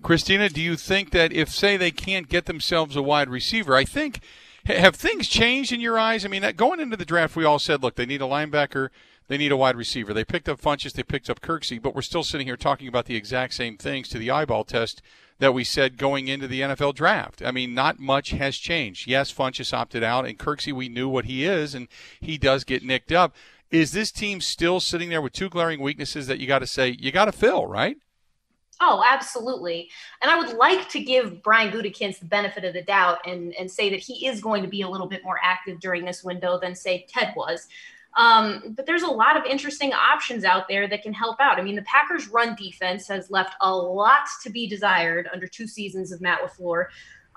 Speaker 3: Christina, do you think that if say they can't get themselves a wide receiver, I think have things changed in your eyes? I mean, going into the draft, we all said, look, they need a linebacker they need a wide receiver. They picked up Funchess, they picked up Kirksey, but we're still sitting here talking about the exact same things to the eyeball test that we said going into the NFL draft. I mean, not much has changed. Yes, Funchess opted out, and Kirksey, we knew what he is, and he does get nicked up. Is this team still sitting there with two glaring weaknesses that you got to say you got to fill, right?
Speaker 5: Oh, absolutely. And I would like to give Brian Gutekunst the benefit of the doubt and, and say that he is going to be a little bit more active during this window than, say, Ted was. Um, but there's a lot of interesting options out there that can help out. I mean, the Packers' run defense has left a lot to be desired under two seasons of Matt LaFleur.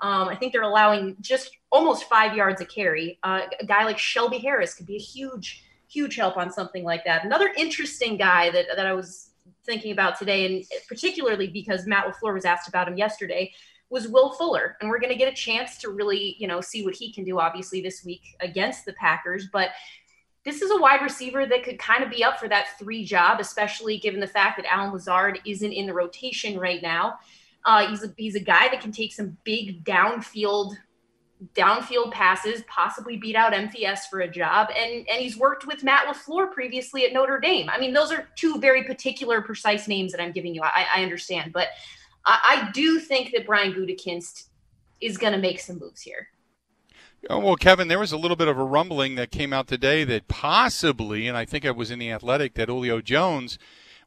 Speaker 5: Um, I think they're allowing just almost five yards a carry. Uh, a guy like Shelby Harris could be a huge, huge help on something like that. Another interesting guy that, that I was thinking about today, and particularly because Matt LaFleur was asked about him yesterday, was Will Fuller. And we're going to get a chance to really, you know, see what he can do, obviously, this week against the Packers. But this is a wide receiver that could kind of be up for that three job, especially given the fact that Allen Lazard isn't in the rotation right now. Uh, he's a he's a guy that can take some big downfield downfield passes, possibly beat out MVS for a job, and and he's worked with Matt LaFleur previously at Notre Dame. I mean, those are two very particular, precise names that I'm giving you. I, I understand, but I, I do think that Brian Gutekunst is going to make some moves here.
Speaker 3: Oh, well, Kevin, there was a little bit of a rumbling that came out today that possibly, and I think it was in the Athletic, that Julio Jones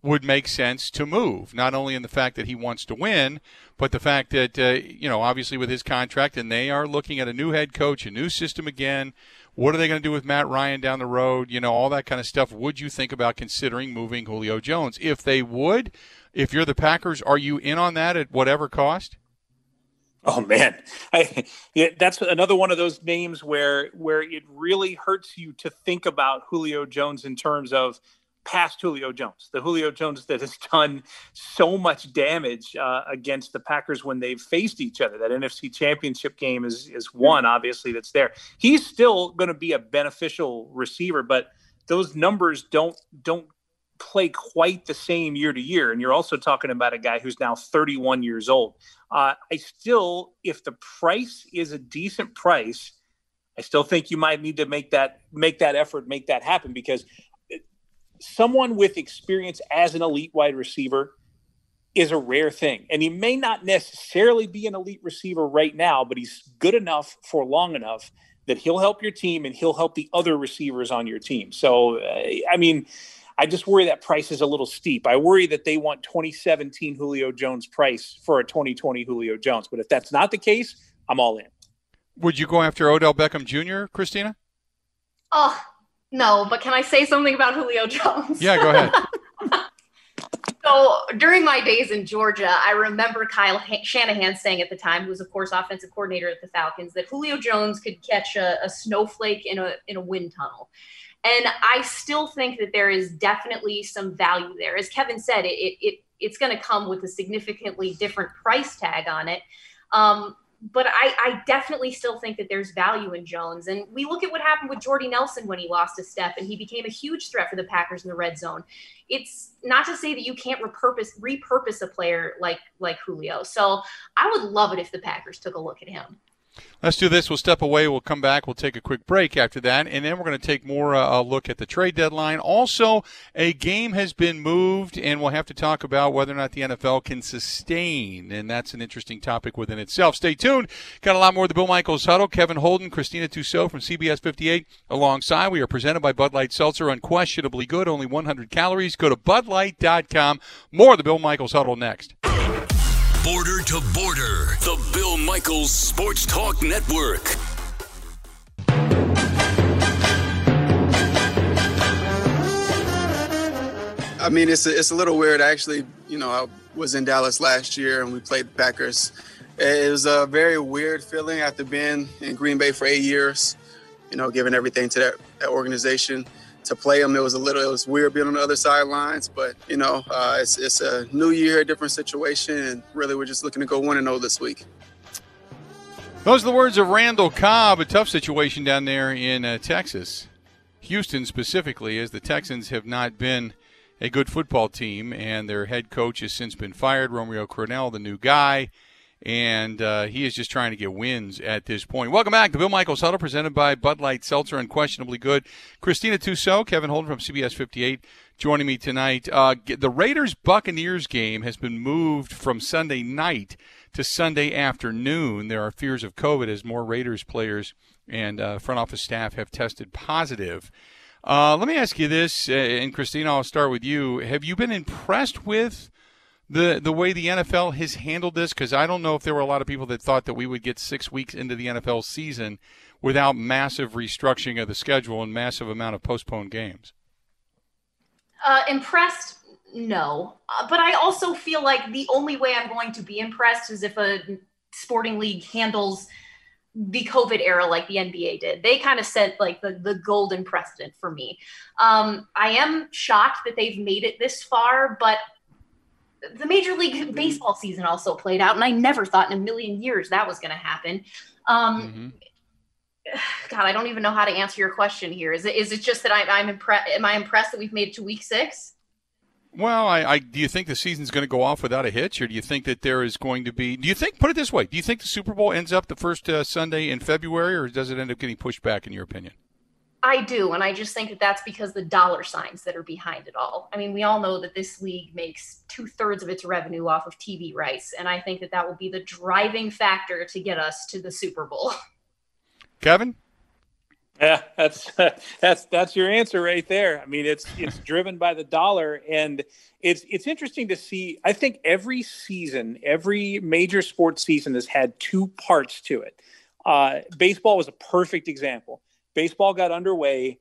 Speaker 3: would make sense to move. Not only in the fact that he wants to win, but the fact that uh, you know, obviously with his contract, and they are looking at a new head coach, a new system again. What are they going to do with Matt Ryan down the road? You know, all that kind of stuff. Would you think about considering moving Julio Jones? If they would, if you're the Packers, are you in on that at whatever cost?
Speaker 4: Oh man, [laughs] I, that's another one of those names where where it really hurts you to think about Julio Jones in terms of past Julio Jones, the Julio Jones that has [laughs] done so much damage uh, against the Packers when they've faced each other. That NFC Championship game is is one, obviously, that's there. He's still going to be a beneficial receiver, but those numbers don't don't play quite the same year to year. And you're also talking about a guy who's now 31 years old. Uh, I still, if the price is a decent price, I still think you might need to make that make that effort, make that happen because someone with experience as an elite wide receiver is a rare thing. And he may not necessarily be an elite receiver right now, but he's good enough for long enough that he'll help your team and he'll help the other receivers on your team. So, uh, I mean, I just worry that price is a little steep. I worry that they want 2017 Julio Jones price for a 2020 Julio Jones. But if that's not the case, I'm all in.
Speaker 3: Would you go after Odell Beckham Jr., Christina?
Speaker 5: Oh, no, but can I say something about Julio Jones?
Speaker 3: Yeah, go ahead. [laughs]
Speaker 5: so during my days in Georgia, I remember Kyle Shanahan saying at the time, who was of course offensive coordinator at the Falcons, that Julio Jones could catch a, a snowflake in a in a wind tunnel. And I still think that there is definitely some value there. As Kevin said, it, it it's going to come with a significantly different price tag on it. Um, but I, I, definitely still think that there's value in Jones. And we look at what happened with Jordy Nelson when he lost a step and he became a huge threat for the Packers in the red zone. It's not to say that you can't repurpose repurpose a player like like Julio. So I would love it if the Packers took a look at him.
Speaker 3: Let's do this. We'll step away. We'll come back. We'll take a quick break after that, and then we're going to take more uh, a look at the trade deadline. Also, a game has been moved, and we'll have to talk about whether or not the NFL can sustain, and that's an interesting topic within itself. Stay tuned. Got a lot more of the Bill Michaels Huddle. Kevin Holden, Christina Tussaud from CBS 58 alongside. We are presented by Bud Light Seltzer. Unquestionably good, only 100 calories. Go to budlight.com. More of the Bill Michaels Huddle next.
Speaker 1: Border to Border, the Bill Michaels Sports Talk Network.
Speaker 8: I mean, it's a, it's a little weird. Actually, you know, I was in Dallas last year and we played the Packers. It was a very weird feeling after being in Green Bay for eight years, you know, giving everything to that, that organization to play them. It was a little, it was weird being on the other sidelines, but you know, uh, it's it's a new year, a different situation, and really we're just looking to go one and zero oh this week.
Speaker 3: Those are the words of Randall Cobb. A tough situation down there in uh, Texas, Houston specifically, as the Texans have not been a good football team, and their head coach has since been fired. Romeo Crennel, the new guy and uh, he is just trying to get wins at this point. Welcome back to Bill Michaels Huddle, presented by Bud Light Seltzer, unquestionably good. Christina Tussaud, Kevin Holden from CBS 58, joining me tonight. Uh, the Raiders Buccaneers game has been moved from Sunday night to Sunday afternoon. There are fears of COVID as more Raiders players and uh, front office staff have tested positive. Uh, let me ask you this, uh, and Christina, I'll start with you. Have you been impressed with? The the way the NFL has handled this? Because I don't know if there were a lot of people that thought that we would get six weeks into the NFL season without massive restructuring of the schedule and massive amount of postponed games.
Speaker 5: Uh, impressed, no, uh, but I also feel like the only way I'm going to be impressed is if a sporting league handles the COVID era like the NBA did. They kind of set like the, the golden precedent for me. Um, I am shocked that they've made it this far, but the Major League mm-hmm. Baseball season also played out, and I never thought in a million years that was going to happen. Um, mm-hmm. God, I don't even know how to answer your question here. Is it is it just that I'm, I'm impressed? Am I impressed that we've made it to week six?
Speaker 3: Well, I, I, do you think the season's going to go off without a hitch, or do you think that there is going to be? Do you think? Put it this way: Do you think the Super Bowl ends up the first uh, Sunday in February, or does it end up getting pushed back? In your opinion?
Speaker 5: I do. And I just think that that's because the dollar signs that are behind it all. I mean, we all know that this league makes two thirds of its revenue off of TV rights. And I think that that will be the driving factor to get us to the Super Bowl. [laughs]
Speaker 3: Kevin? [laughs]
Speaker 4: Yeah, that's that's that's your answer right there. I mean, it's it's [laughs] driven by the dollar, and it's it's interesting to see. I think every season, every major sports season has had two parts to it. Uh, baseball was a perfect example baseball got underway.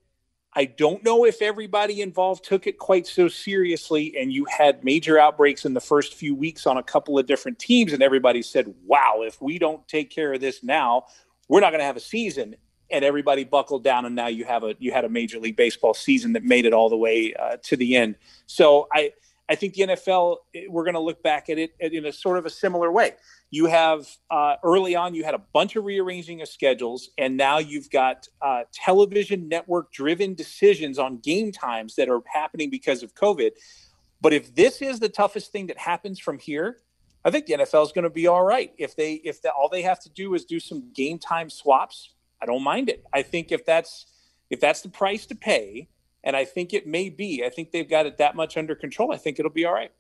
Speaker 4: I don't know if everybody involved took it quite so seriously, and you had major outbreaks in the first few weeks on a couple of different teams, and everybody said, Wow, if we don't take care of this now, we're not going to have a season. and everybody buckled down, and now you have a you had a Major League Baseball season that made it all the way uh, to the end. So I I think the NFL we're going to look back at it in a sort of a similar way. You have uh, early on you had a bunch of rearranging of schedules, and now you've got uh, television network driven decisions on game times that are happening because of COVID. But if this is the toughest thing that happens from here, I think the NFL is going to be all right. If they if the, all they have to do is do some game time swaps, I don't mind it. I think if that's if that's the price to pay, and I think it may be, I think they've got it that much under control. I think it'll be all right.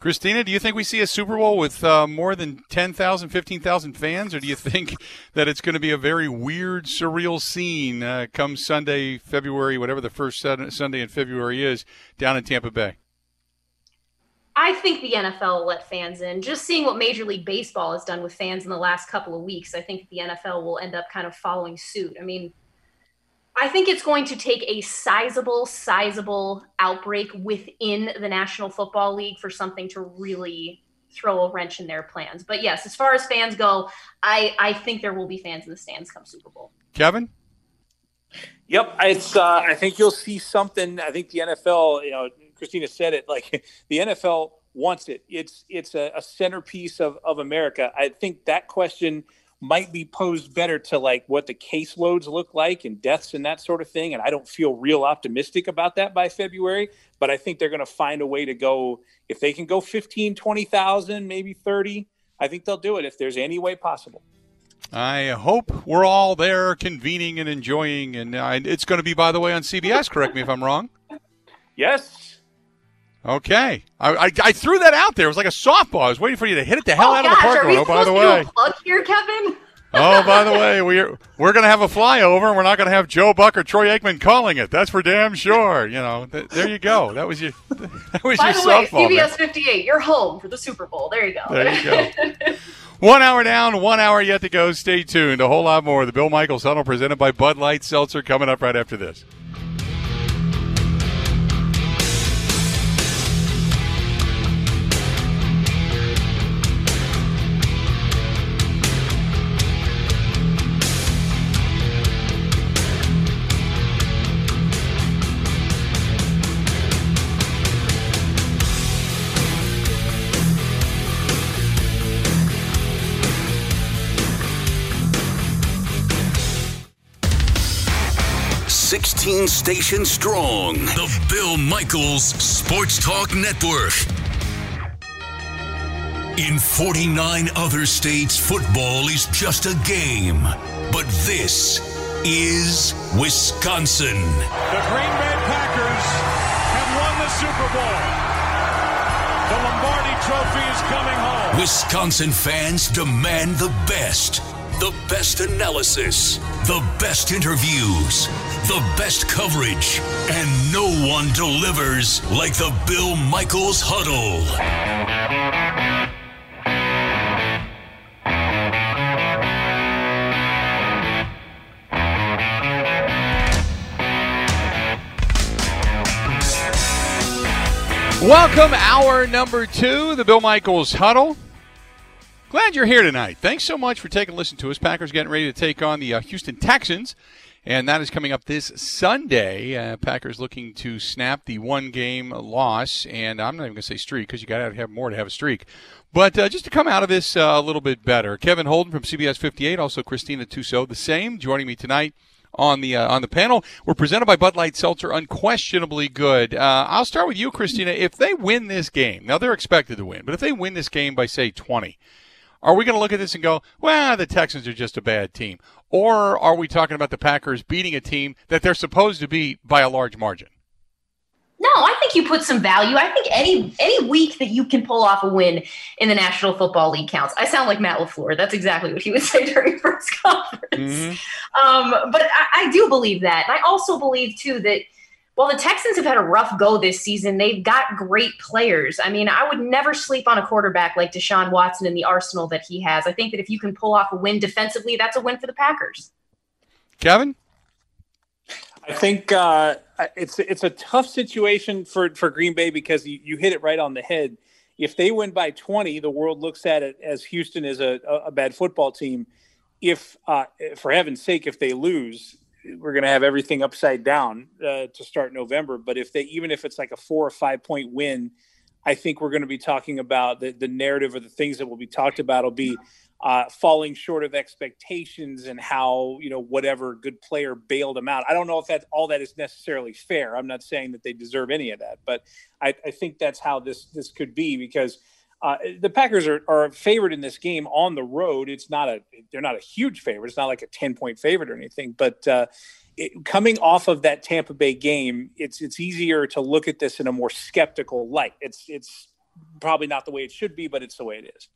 Speaker 3: Christina, do you think we see a Super Bowl with uh, more than 10,000, 15,000 fans, or do you think [laughs] that it's going to be a very weird, surreal scene uh, come Sunday, February, whatever the first Sunday in February is, down in Tampa Bay?
Speaker 5: I think the NFL will let fans in. Just seeing what Major League Baseball has done with fans in the last couple of weeks, I think the NFL will end up kind of following suit. I mean, I think it's going to take a sizable, sizable outbreak within the National Football League for something to really throw a wrench in their plans. But yes, as far as fans go, I, I think there will be fans in the stands come Super Bowl.
Speaker 3: Kevin?
Speaker 4: Yep, it's. Uh, I think you'll see something. I think the NFL, you know, Christina said it. Like [laughs] the NFL wants it. It's it's a, a centerpiece of of America. I think that question might be posed better to like what the caseloads look like and deaths and that sort of thing. And I don't feel real optimistic about that by February, but I think they're going to find a way to go. If they can go 15, 20,000, maybe 30, I think they'll do it if there's any way possible.
Speaker 3: I hope we're all there convening and enjoying. And uh, it's going to be, by the way, on CBS. Correct me if I'm wrong.
Speaker 4: Yes.
Speaker 3: Okay, I, I, I, threw that out there. It was like a softball. I was waiting for you to hit it the hell
Speaker 5: oh,
Speaker 3: out
Speaker 5: gosh,
Speaker 3: of the park.
Speaker 5: Are we
Speaker 3: oh, by the way,
Speaker 5: plug here, Kevin.
Speaker 3: oh, by the [laughs] way, we're we're going to have a flyover, and we're not going to have Joe Buck or Troy Aikman calling it. That's for damn sure. You know, th- there you go. That was your [laughs] that was
Speaker 5: by
Speaker 3: your
Speaker 5: the way,
Speaker 3: softball.
Speaker 5: CBS 58, you're home for the Super Bowl. There you go.
Speaker 3: There you go. [laughs] one hour down, one hour yet to go. Stay tuned. A whole lot more. The Bill Michaels Tunnel presented by Bud Light Seltzer coming up right after this.
Speaker 1: 16 stations strong. The Bill Michaels Sports Talk Network. In 49 other states, football is just a game. But this is Wisconsin.
Speaker 2: The Green Bay Packers have won the Super Bowl. The Lombardi Trophy is coming home.
Speaker 1: Wisconsin fans demand the best. The best analysis, the best interviews, the best coverage, and no one delivers like the Bill Michaels Huddle.
Speaker 3: Welcome, hour number two, the Bill Michaels Huddle. Glad you're here tonight. Thanks so much for taking a listen to us. Packers getting ready to take on the uh, Houston Texans, and that is coming up this Sunday. Uh, Packers looking to snap the one game loss, and I'm not even going to say streak because you got to have more to have a streak. But uh, just to come out of this uh, a little bit better, Kevin Holden from CBS 58, also Christina Tussaud, the same, joining me tonight on the uh, on the panel. We're presented by Bud Light Seltzer, unquestionably good. Uh, I'll start with you, Christina. If they win this game, now they're expected to win, but if they win this game by say 20, are we going to look at this and go, well, the Texans are just a bad team? Or are we talking about the Packers beating a team that they're supposed to beat by a large margin?
Speaker 5: No, I think you put some value. I think any any week that you can pull off a win in the National Football League counts. I sound like Matt LaFleur. That's exactly what he would [laughs] say during first conference. Mm-hmm. Um, but I, I do believe that. And I also believe too that – well, the Texans have had a rough go this season. They've got great players. I mean, I would never sleep on a quarterback like Deshaun Watson in the arsenal that he has. I think that if you can pull off a win defensively, that's a win for the Packers.
Speaker 3: Kevin?
Speaker 4: I think uh, it's it's a tough situation for, for Green Bay because you, you hit it right on the head. If they win by 20, the world looks at it as Houston is a, a bad football team if, uh, for heaven's sake, if they lose, we're going to have everything upside down uh, to start November. But if they, even if it's like a four or five point win, I think we're going to be talking about the, the narrative or the things that will be talked about will be uh, falling short of expectations and how you know whatever good player bailed them out. I don't know if that all that is necessarily fair. I'm not saying that they deserve any of that, but I, I think that's how this this could be because uh, the Packers are, are favored in this game on the road. It's not a they're not a huge favorite. It's not like a ten point favorite or anything, but. Uh, it, coming off of that Tampa Bay game, it's it's easier to look at this in a more skeptical light. It's it's probably not the way it should be, but it's the way it is.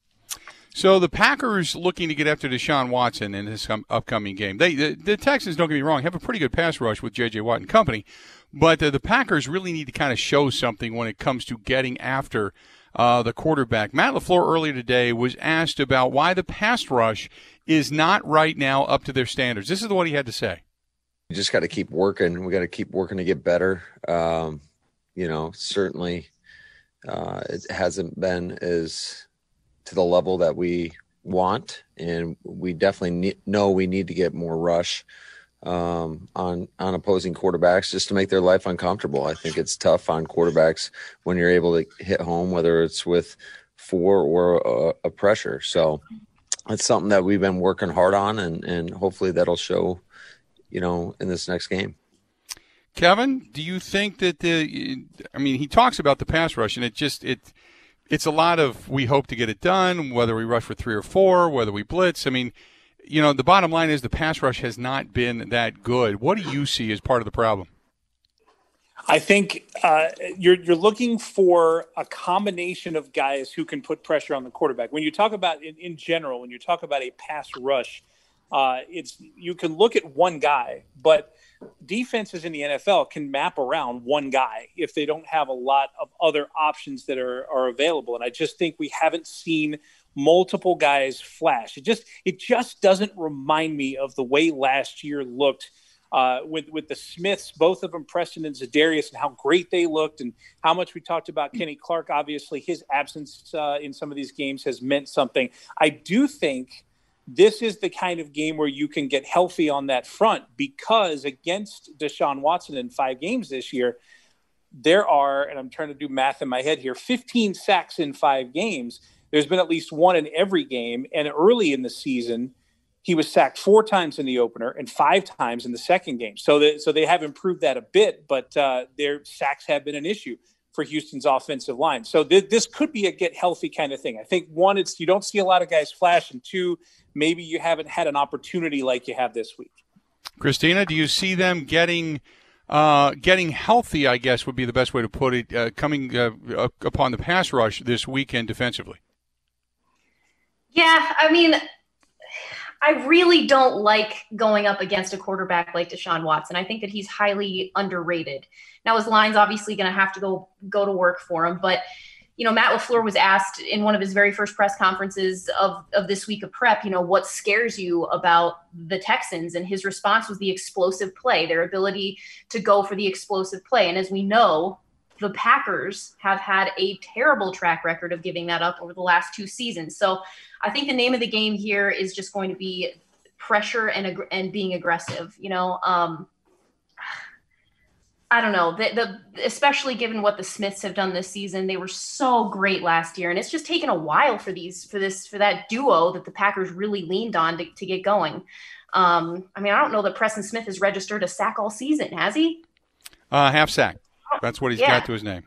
Speaker 3: So the Packers looking to get after Deshaun Watson in this upcoming game. They the, the, Texans, don't get me wrong, have a pretty good pass rush with J.J. Watt and company, but the, the Packers really need to kind of show something when it comes to getting after uh, the quarterback. Matt LaFleur earlier today was asked about why the pass rush is not right now up to their standards. This is what he had to say.
Speaker 7: We just got to keep working. We got to keep working to get better. Um, you know, certainly uh, it hasn't been as to the level that we want, and we definitely need, know we need to get more rush um, on on opposing quarterbacks just to make their life uncomfortable. I think it's tough on quarterbacks when you're able to hit home, whether it's with four or a, a pressure. So it's something that we've been working hard on, and and hopefully that'll show, you know, in this next game.
Speaker 3: Kevin, do you think that the? I mean, he talks about the pass rush, and it just it it's a lot of we hope to get it done, whether we rush for three or four, whether we blitz. I mean, you know, the bottom line is the pass rush has not been that good. What do you see as part of the problem?
Speaker 4: I think uh, you're you're looking for a combination of guys who can put pressure on the quarterback. When you talk about in, in general, when you talk about a pass rush, uh, it's you can look at one guy, but defenses in the NFL can map around one guy if they don't have a lot of other options that are, are available. And I just think we haven't seen multiple guys flash. It just it just doesn't remind me of the way last year looked uh, with with the Smiths, both of them, Preston and Za'Darius, and how great they looked, and how much we talked about Kenny Clark. Obviously, his absence uh, in some of these games has meant something. I do think this is the kind of game where you can get healthy on that front because against Deshaun Watson in five games this year, there are, and I'm trying to do math in my head here, 15 sacks in five games. There's been at least one in every game. And early in the season, he was sacked four times in the opener and five times in the second game. So, that, so they have improved that a bit, but uh, their sacks have been an issue for Houston's offensive line. So th- this could be a get healthy kind of thing. I think one, it's you don't see a lot of guys flash, and two, maybe you haven't had an opportunity like you have this week.
Speaker 3: Christina, do you see them getting uh, getting healthy? I guess would be the best way to put it. Uh, coming uh, upon the pass rush this weekend defensively.
Speaker 5: Yeah, I mean, I really don't like going up against a quarterback like Deshaun Watson. I think that he's highly underrated. Now his line's obviously going to have to go go to work for him, but you know, Matt LaFleur was asked in one of his very first press conferences of, of this week of prep, you know, what scares you about the Texans? And his response was the explosive play, their ability to go for the explosive play. And as we know, the Packers have had a terrible track record of giving that up over the last two seasons. So I think the name of the game here is just going to be pressure and, and being aggressive. You know, um, I don't know. The, the especially given what the Smiths have done this season, they were so great last year, and it's just taken a while for these for this for that duo that the Packers really leaned on to, to get going. Um, I mean, I don't know that Preston Smith has registered a sack all season, has he?
Speaker 3: Uh, half sack. That's what he's yeah. got to his name.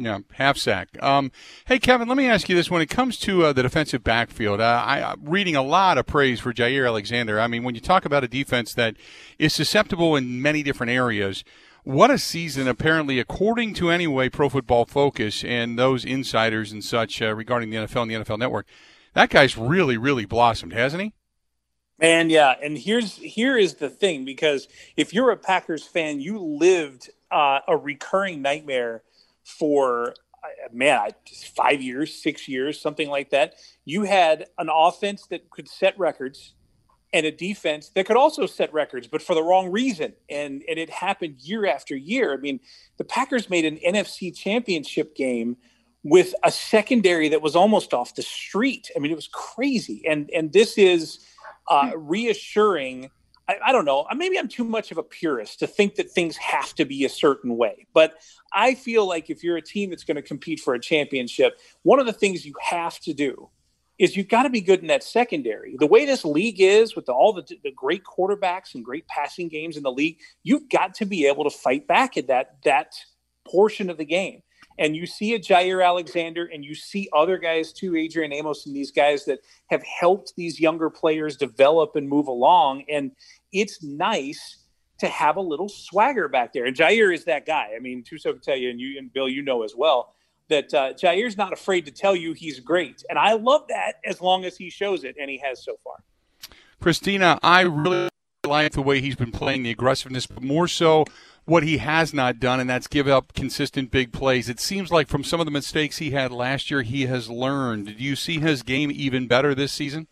Speaker 3: Yeah, half sack. Um, hey, Kevin, let me ask you this: When it comes to uh, the defensive backfield, uh, I, am reading a lot of praise for Jaire Alexander. I mean, when you talk about a defense that is susceptible in many different areas, what a season, apparently, according to anyway, Pro Football Focus and those insiders and such uh, regarding the NFL and the NFL Network. That guy's really, really blossomed, hasn't he?
Speaker 4: And yeah, and here's here is the thing because if you're a Packers fan, you lived uh, a recurring nightmare for uh, man, five years, six years, something like that. You had an offense that could set records and a defense that could also set records, but for the wrong reason. And and it happened year after year. I mean, the Packers made an NFC championship game with a secondary that was almost off the street. I mean, it was crazy. And and this is uh, reassuring. I, I don't know. Maybe I'm too much of a purist to think that things have to be a certain way. But I feel like if you're a team that's going to compete for a championship, one of the things you have to do is you've got to be good in that secondary. The way this league is with the, all the, the great quarterbacks and great passing games in the league, you've got to be able to fight back at that that portion of the game. And you see a Jaire Alexander and you see other guys too, Adrian Amos and these guys that have helped these younger players develop and move along. And it's nice to have a little swagger back there. And Jaire is that guy. I mean, Tussaud can tell you, and you and Bill, you know as well that uh, Jaire's not afraid to tell you he's great. And I love that as long as he shows it, and he has so far.
Speaker 3: Christina, I really like the way he's been playing the aggressiveness, but more so what he has not done, and that's give up consistent big plays. It seems like from some of the mistakes he had last year, he has learned. Do you see his game even better this season?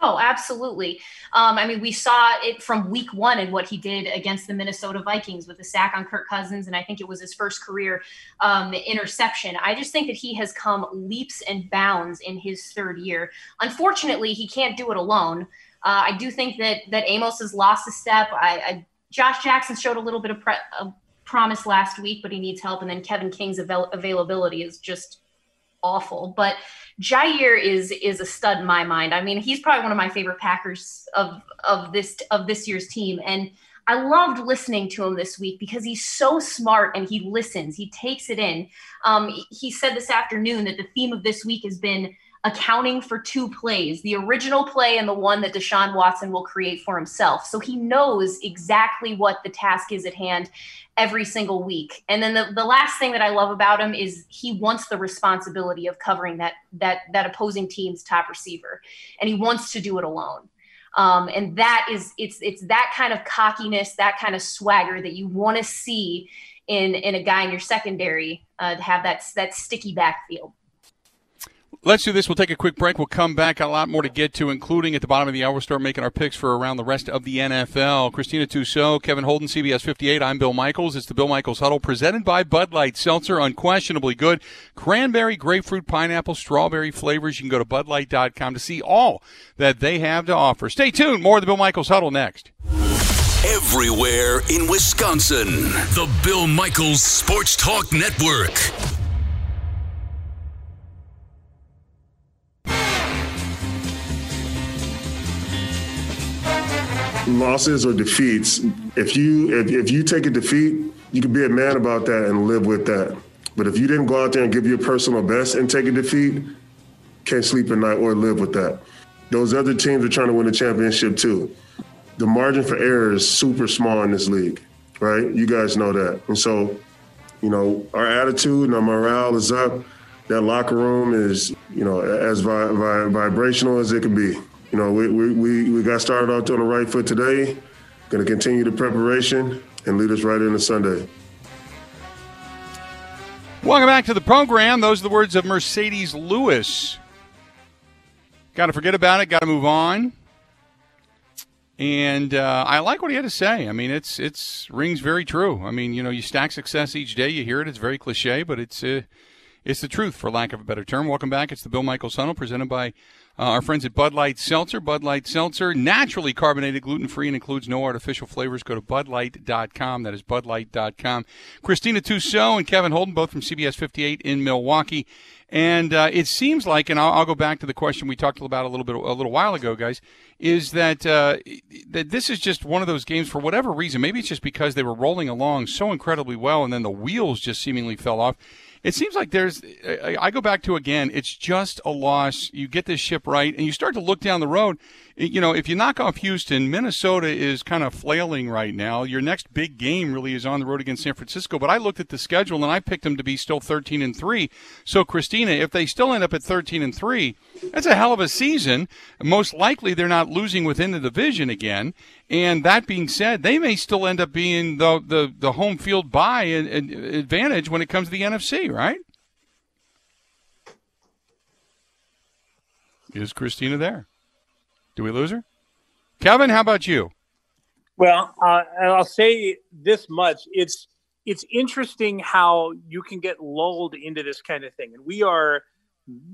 Speaker 5: Oh, absolutely. Um, I mean, we saw it from week one and what he did against the Minnesota Vikings with the sack on Kirk Cousins, and I think it was his first career um, interception. I just think that he has come leaps and bounds in his third year. Unfortunately, he can't do it alone. Uh, I do think that that Amos has lost a step. I, I Josh Jackson showed a little bit of, pre- of, promise last week, but he needs help, and then Kevin King's avail- availability is just awful. But Jaire is is a stud in my mind. I mean, he's probably one of my favorite Packers of of this of this year's team, and I loved listening to him this week because he's so smart and he listens. He takes it in. Um, he said this afternoon that the theme of this week has been accounting for two plays the original play and the one that Deshaun Watson will create for himself. So he knows exactly what the task is at hand every single week. And then the, the last thing that I love about him is he wants the responsibility of covering that that that opposing team's top receiver. And he wants to do it alone. Um, and that is it's it's that kind of cockiness, that kind of swagger that you want to see in in a guy in your secondary uh, to have that that sticky backfield.
Speaker 3: Let's do this. We'll take a quick break. We'll come back. A lot more to get to, including at the bottom of the hour, we'll start making our picks for around the rest of the NFL. Christina Tussaud, Kevin Holden, CBS 58. I'm Bill Michaels. It's the Bill Michaels Huddle presented by Bud Light Seltzer. Unquestionably good. Cranberry, grapefruit, pineapple, strawberry flavors. You can go to budlight.com to see all that they have to offer. Stay tuned. More of the Bill Michaels Huddle next.
Speaker 1: Everywhere in Wisconsin. The Bill Michaels Sports Talk Network.
Speaker 9: Losses or defeats, if you if, if you take a defeat, you can be a man about that and live with that. But if you didn't go out there and give your personal best and take a defeat, can't sleep at night or live with that. Those other teams are trying to win a championship too. The margin for error is super small in this league, right? You guys know that. And so, you know, our attitude and our morale is up. That locker room is, you know, as vi- vi- vibrational as it can be you know, we, we, we, we got started out on the right foot today. Going to continue the preparation and lead us right into Sunday.
Speaker 3: Welcome back to the program. Those are the words of Marcedes Lewis. Got to forget about it. Got to move on. And uh, I like what he had to say. I mean, it's it's rings very true. I mean, you know, you stack success each day. You hear it. It's very cliche, but it's uh, it's the truth, for lack of a better term. Welcome back. It's the Bill Michaels Huddle presented by uh, our friends at Bud Light Seltzer. Bud Light Seltzer, naturally carbonated, gluten free, and includes no artificial flavors. Go to budlight.com. That is budlight.com. Christina Tussaud and Kevin Holden, both from CBS 58 in Milwaukee. And uh, it seems like, and I'll, I'll, go back to the question we talked about a little bit a little while ago, guys, is that uh, that this is just one of those games for whatever reason. Maybe it's just because they were rolling along so incredibly well, and then the wheels just seemingly fell off it seems like there's I go back to again it's just a loss. You get this ship right and you start to look down the road you know if you knock off Houston Minnesota is kind of flailing right now your next big game really is on the road against San Francisco but I looked at the schedule and I picked them to be still 13 and 3 so Christina if they still end up at 13 and 3 that's a hell of a season most likely they're not losing within the division again and that being said, they may still end up being the the, the home field buy advantage when it comes to the NFC, right? Is Christina there? Do we lose her? Kevin, how about you?
Speaker 4: Well, uh, I'll say this much: it's it's interesting how you can get lulled into this kind of thing, and we are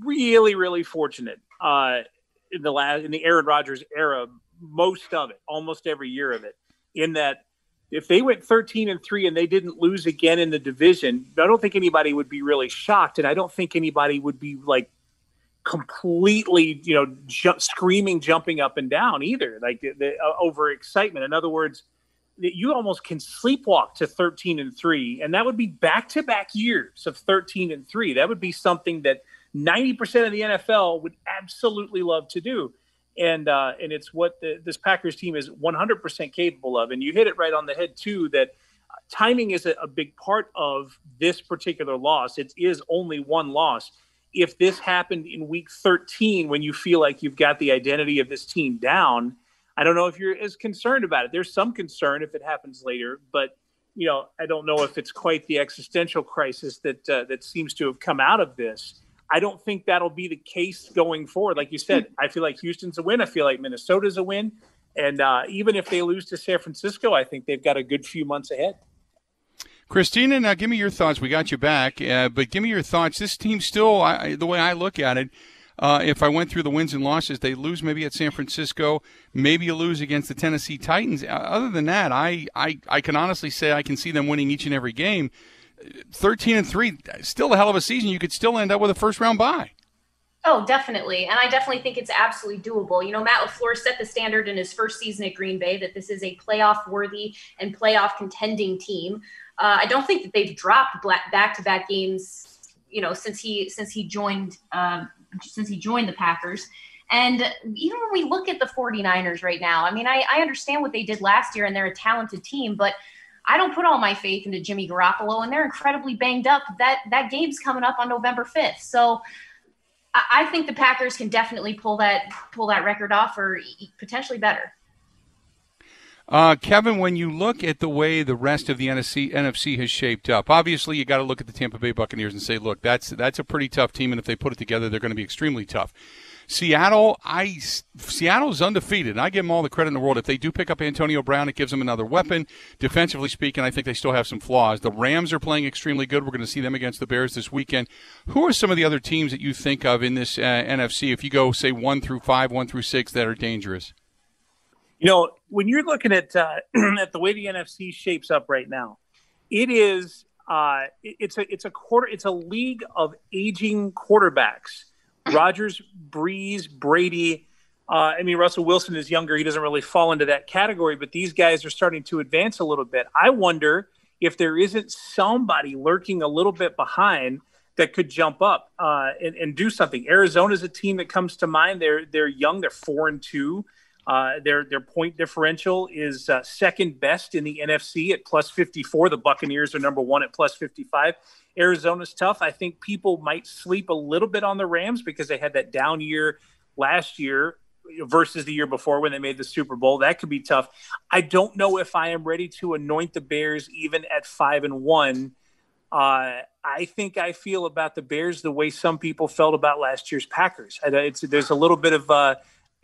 Speaker 4: really, really fortunate. Uh, in the last in the Aaron Rodgers era, most of it, almost every year of it. In that, if they went 13 and three and they didn't lose again in the division, I don't think anybody would be really shocked, and I don't think anybody would be like completely, you know, screaming, jumping up and down either, like the, the uh, over excitement. In other words, you almost can sleepwalk to 13 and 3 and that would be back-to-back years of 13 and 3 that would be something that 90% of the NFL would absolutely love to do. And uh, and it's what the, this Packers team is 100% capable of. And you hit it right on the head too that uh, timing is a, a big part of this particular loss. It is only one loss if this happened in week 13 when you feel like you've got the identity of this team down I don't know if you're as concerned about it. There's some concern if it happens later, but you know, I don't know if it's quite the existential crisis that uh, that seems to have come out of this. I don't think that'll be the case going forward. Like you said, I feel like Houston's a win. I feel like Minnesota's a win, and uh, even if they lose to San Francisco, I think they've got a good few months ahead.
Speaker 3: Christina, now give me your thoughts. We got you back, uh, but give me your thoughts. This team still, I, the way I look at it, uh, if I went through the wins and losses, they lose maybe at San Francisco, maybe you lose against the Tennessee Titans. Uh, other than that, I, I, I can honestly say I can see them winning each and every game. 13 and 3, still a hell of a season. You could still end up with a first round bye.
Speaker 5: Oh, definitely. And I definitely think it's absolutely doable. You know, Matt LaFleur set the standard in his first season at Green Bay that this is a playoff worthy and playoff contending team. Uh, I don't think that they've dropped back to back games, you know, since he since he joined um, since he joined the Packers. And even when we look at the 49ers right now, I mean, I, I understand what they did last year and they're a talented team, but I don't put all my faith into Jimmy Garoppolo and they're incredibly banged up. That that game's coming up on November 5th. So I, I think the Packers can definitely pull that pull that record off or potentially better.
Speaker 3: Uh, Kevin, when you look at the way the rest of the NFC, NFC has shaped up, obviously you got to look at the Tampa Bay Buccaneers and say, look, that's that's a pretty tough team, and if they put it together, they're going to be extremely tough. Seattle, I Seattle's undefeated. I give them all the credit in the world. If they do pick up Antonio Brown, it gives them another weapon. Defensively speaking, I think they still have some flaws. The Rams are playing extremely good. We're going to see them against the Bears this weekend. Who are some of the other teams that you think of in this uh, NFC? If you go say one through five, one through six, that are dangerous.
Speaker 4: You know, when you're looking at uh, [clears throat] at the way the NFC shapes up right now, it is uh, it's a it's a quarter it's a league of aging quarterbacks. Rodgers, Brees, Brady. Uh, I mean, Russell Wilson is younger; he doesn't really fall into that category. But these guys are starting to advance a little bit. I wonder if there isn't somebody lurking a little bit behind that could jump up uh, and, and, do something. Arizona is a team that comes to mind. They're they're young. They're four and two. Uh, their their point differential is uh, second best in the NFC at plus 54. The Buccaneers are number one at plus 55. Arizona's tough. I think people might sleep a little bit on the Rams because they had that down year last year versus the year before when they made the Super Bowl. That could be tough. I don't know if I am ready to anoint the Bears even at five and one. Uh, I think I feel about the Bears the way some people felt about last year's Packers. There's a little bit of uh,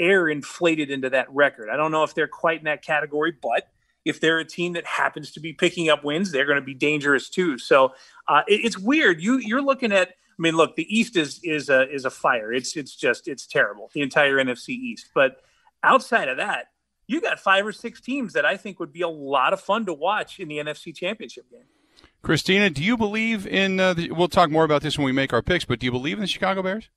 Speaker 4: air inflated into that record. I don't know if they're quite in that category, but if they're a team that happens to be picking up wins, they're going to be dangerous too. So uh, it, it's weird. You you're looking at. I mean, look, the East is is a is a fire. It's it's just it's terrible. The entire NFC East. But outside of that, you got five or six teams that I think would be a lot of fun to watch in the NFC Championship game.
Speaker 3: Christina, do you believe in? Uh, the, we'll talk more about this when we make our picks. But do you believe in the Chicago Bears?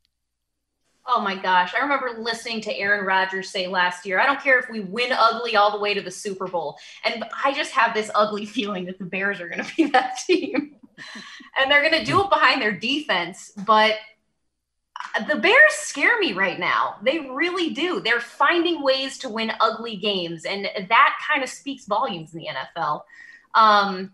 Speaker 5: Oh my gosh. I remember listening to Aaron Rodgers say last year, I don't care if we win ugly all the way to the Super Bowl. And I just have this ugly [laughs] feeling that the Bears are going to be [laughs] that team. and they're going to do it behind their defense. But the Bears scare me right now. They really do. They're finding ways to win ugly games. And that kind of speaks volumes in the NFL. Um,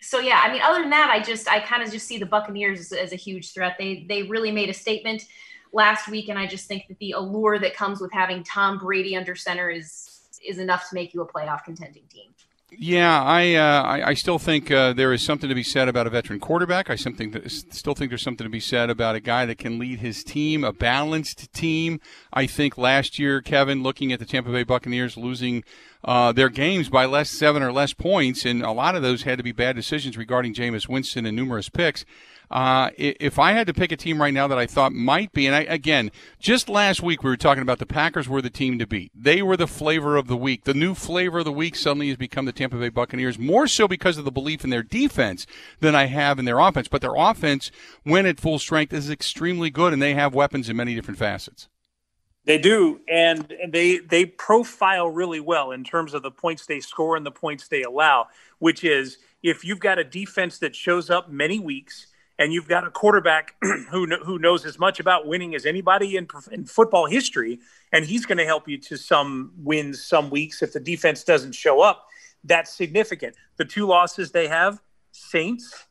Speaker 5: so yeah, I mean, other than that, I just I kind of just see the Buccaneers as, as, a huge threat. They they really made a statement last week, and I just think that the allure that comes with having Tom Brady under center is is enough to make you a playoff contending team.
Speaker 3: Yeah, I, uh, I, I still think uh, there is something to be said about a veteran quarterback. I something that, still think there's something to be said about a guy that can lead his team, a balanced team. I think last year, Kevin, looking at the Tampa Bay Buccaneers losing uh, their games by less seven or less points, and a lot of those had to be bad decisions regarding Jameis Winston and numerous picks. Uh, if I had to pick a team right now that I thought might be, and I, again, just last week we were talking about the Packers were the team to beat. They were the flavor of the week. The new flavor of the week suddenly has become the Tampa Bay Buccaneers, more so because of the belief in their defense than I have in their offense. But their offense, when at full strength, is extremely good, and they have weapons in many different facets.
Speaker 4: They do, and they they profile really well in terms of the points they score and the points they allow. Which is, if you've got a defense that shows up many weeks and you've got a quarterback [clears throat] who who knows as much about winning as anybody in, in football history, and he's going to help you to some wins some weeks if the defense doesn't show up. That's significant. The two losses they have, Saints,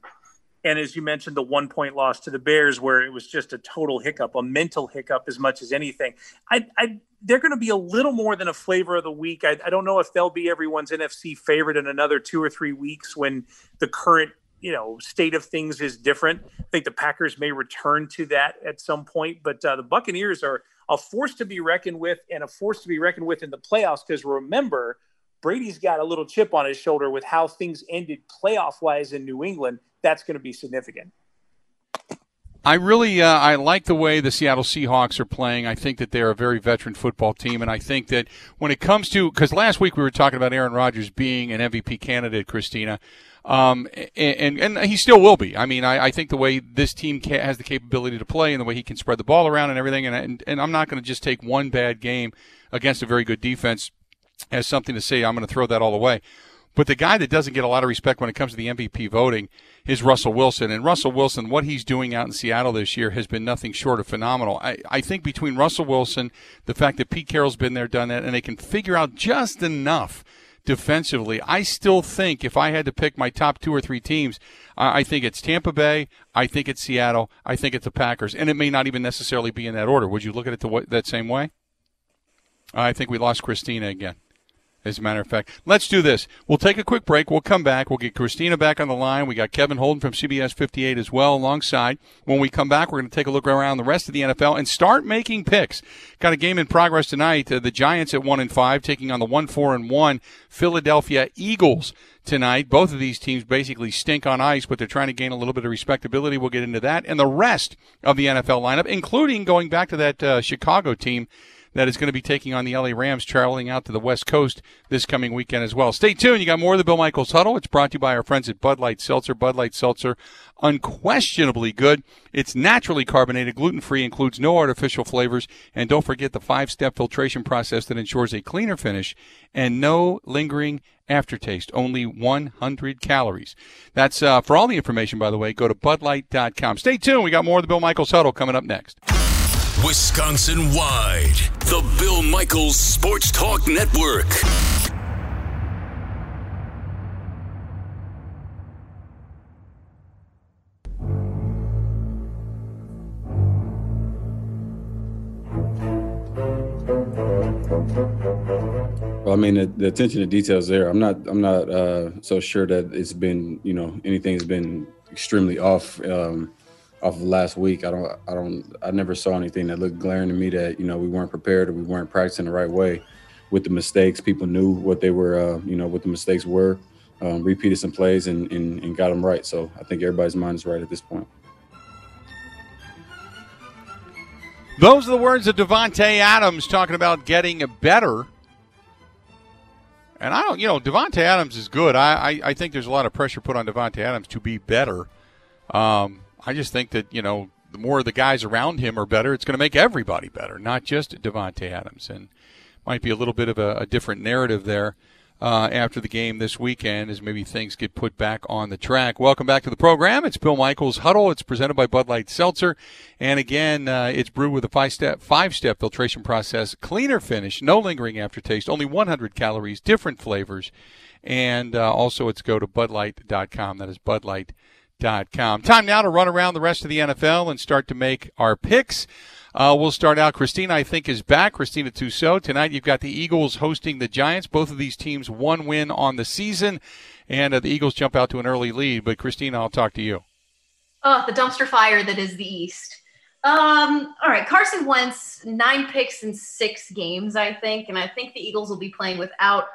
Speaker 4: and as you mentioned, the one point loss to the Bears, where it was just a total hiccup, a mental hiccup as much as anything. I, I they're going to be a little more than a flavor of the week. I, I don't know if they'll be everyone's NFC favorite in another two or three weeks when the current you know state of things is different. I think the Packers may return to that at some point, but uh, the Buccaneers are a force to be reckoned with and a force to be reckoned with in the playoffs. Because remember, Brady's got a little chip on his shoulder with how things ended playoff wise in New England. That's going to be significant.
Speaker 3: I really uh, I like the way the Seattle Seahawks are playing. I think that they're a very veteran football team, and I think that when it comes to because last week we were talking about Aaron Rodgers being an MVP candidate, Christina. Um, and, and he still will be. I mean, I, I think the way this team ca- has the capability to play and the way he can spread the ball around and everything, and, and, and I'm not going to just take one bad game against a very good defense as something to say I'm going to throw that all away. But the guy that doesn't get a lot of respect when it comes to the MVP voting is Russell Wilson. And Russell Wilson, what he's doing out in Seattle this year has been nothing short of phenomenal. I, I think between Russell Wilson, the fact that Pete Carroll's been there, done that, and they can figure out just enough – defensively. I still think if I had to pick my top two or three teams, I think it's Tampa Bay, I think it's Seattle, I think it's the Packers, and it may not even necessarily be in that order. Would you look at it the, that same way? I think we lost Christina again as a matter of fact. Let's do this. We'll take a quick break. We'll come back. We'll get Christina back on the line. We got Kevin Holden from CBS 58 as well alongside. When we come back, we're going to take a look around the rest of the NFL and start making picks. Got a game in progress tonight. Uh, the Giants at 1 and 5 taking on the 1 4 and 1 Philadelphia Eagles tonight. Both of these teams basically stink on ice, but they're trying to gain a little bit of respectability. We'll get into that and the rest of the NFL lineup, including going back to that uh, Chicago team that is going to be taking on the LA Rams, traveling out to the West Coast this coming weekend as well. Stay tuned. You got more of the Bill Michaels Huddle. It's brought to you by our friends at Bud Light Seltzer. Bud Light Seltzer, unquestionably good. It's naturally carbonated, gluten free, includes no artificial flavors, and don't forget the five step filtration process that ensures a cleaner finish and no lingering aftertaste. Only 100 calories. That's uh, for all the information, by the way. Go to budlight.com. Stay tuned. We got more of the Bill Michaels Huddle coming up next.
Speaker 1: Wisconsin wide, the Bill Michaels Sports Talk Network.
Speaker 10: Well, I mean, the, the, attention to details there. I'm not. I'm not uh, so sure that it's been. You know, anything's been extremely off. Um, off of last week. I don't, I don't, I never saw anything that looked glaring to me that you know we weren't prepared or we weren't practicing the right way with the mistakes. People knew what they were, uh, you know, what the mistakes were, um, repeated some plays and, and, and got them right. So I think everybody's mind is right at this point.
Speaker 3: Those are the words of Davante Adams talking about getting better. And I don't, you know, Davante Adams is good. I, I, I think there's a lot of pressure put on Davante Adams to be better. Um, I just think that you know the more the guys around him are better, it's going to make everybody better, not just Davante Adams. And might be a little bit of a, a different narrative there uh, after the game this weekend as maybe things get put back on the track. Welcome back to the program. It's Bill Michaels Huddle. It's presented by Bud Light Seltzer, and again, uh, it's brewed with a five step five step filtration process, cleaner finish, no lingering aftertaste, only 100 calories, different flavors, and uh, also it's go to BudLight.com. That is Light com. Time now to run around the rest of the NFL and start to make our picks. Uh, we'll start out. Christina, I think, is back. Christina Tussaud. Tonight, you've got the Eagles hosting the Giants. Both of these teams one win on the season, and uh, the Eagles jump out to an early lead. But Christina, I'll talk to you.
Speaker 5: Oh, the dumpster fire that is the East. Um, all right, Carson Wentz, nine picks in six games, I think, and I think the Eagles will be playing without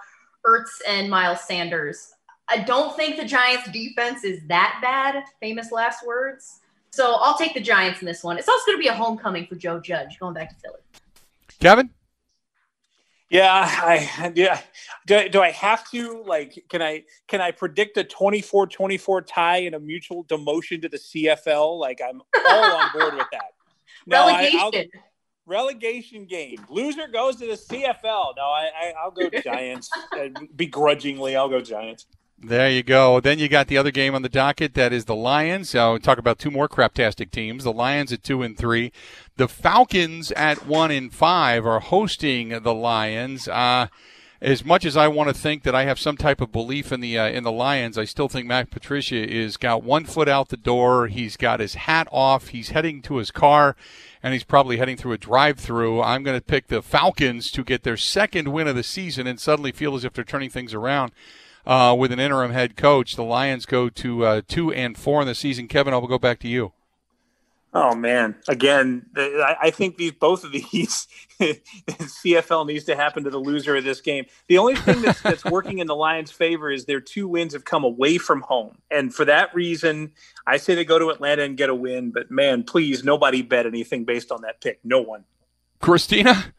Speaker 5: Ertz and Miles Sanders. I don't think the Giants defense is that bad. Famous last words. So I'll take the Giants in this one. It's also going to be a homecoming for Joe Judge going back to Philly.
Speaker 3: Kevin?
Speaker 4: Yeah, I yeah. Do, do I have to like can I can I predict a 24-24 tie and a mutual demotion to the CFL? Like I'm all on board with that. [laughs]
Speaker 5: Relegation.
Speaker 4: I, relegation game. Loser goes to the CFL. No, I, I I'll go Giants. [laughs] Begrudgingly, I'll go Giants.
Speaker 3: There you go. Then you got the other game on the docket. That is the Lions. So talk about two more craptastic teams. The Lions at two and three. The Falcons at one and five are hosting the Lions. Uh, as much as I want to think that I have some type of belief in the uh, in the Lions, I still think Matt Patricia is got one foot out the door. He's got his hat off. He's heading to his car, and he's probably heading through a drive-through. I'm going to pick the Falcons to get their second win of the season and suddenly feel as if they're turning things around uh, with an interim head coach. The Lions go to uh, two and four in the season. Kevin, I'll go back to you.
Speaker 4: Oh man! Again, I think these both of these [laughs] CFL needs to happen to the loser of this game. The only thing that's, [laughs] that's working in the Lions' favor is their two wins have come away from home, and for that reason, I say they go to Atlanta and get a win. But man, please, nobody bet anything based on that pick. No one.
Speaker 3: Christina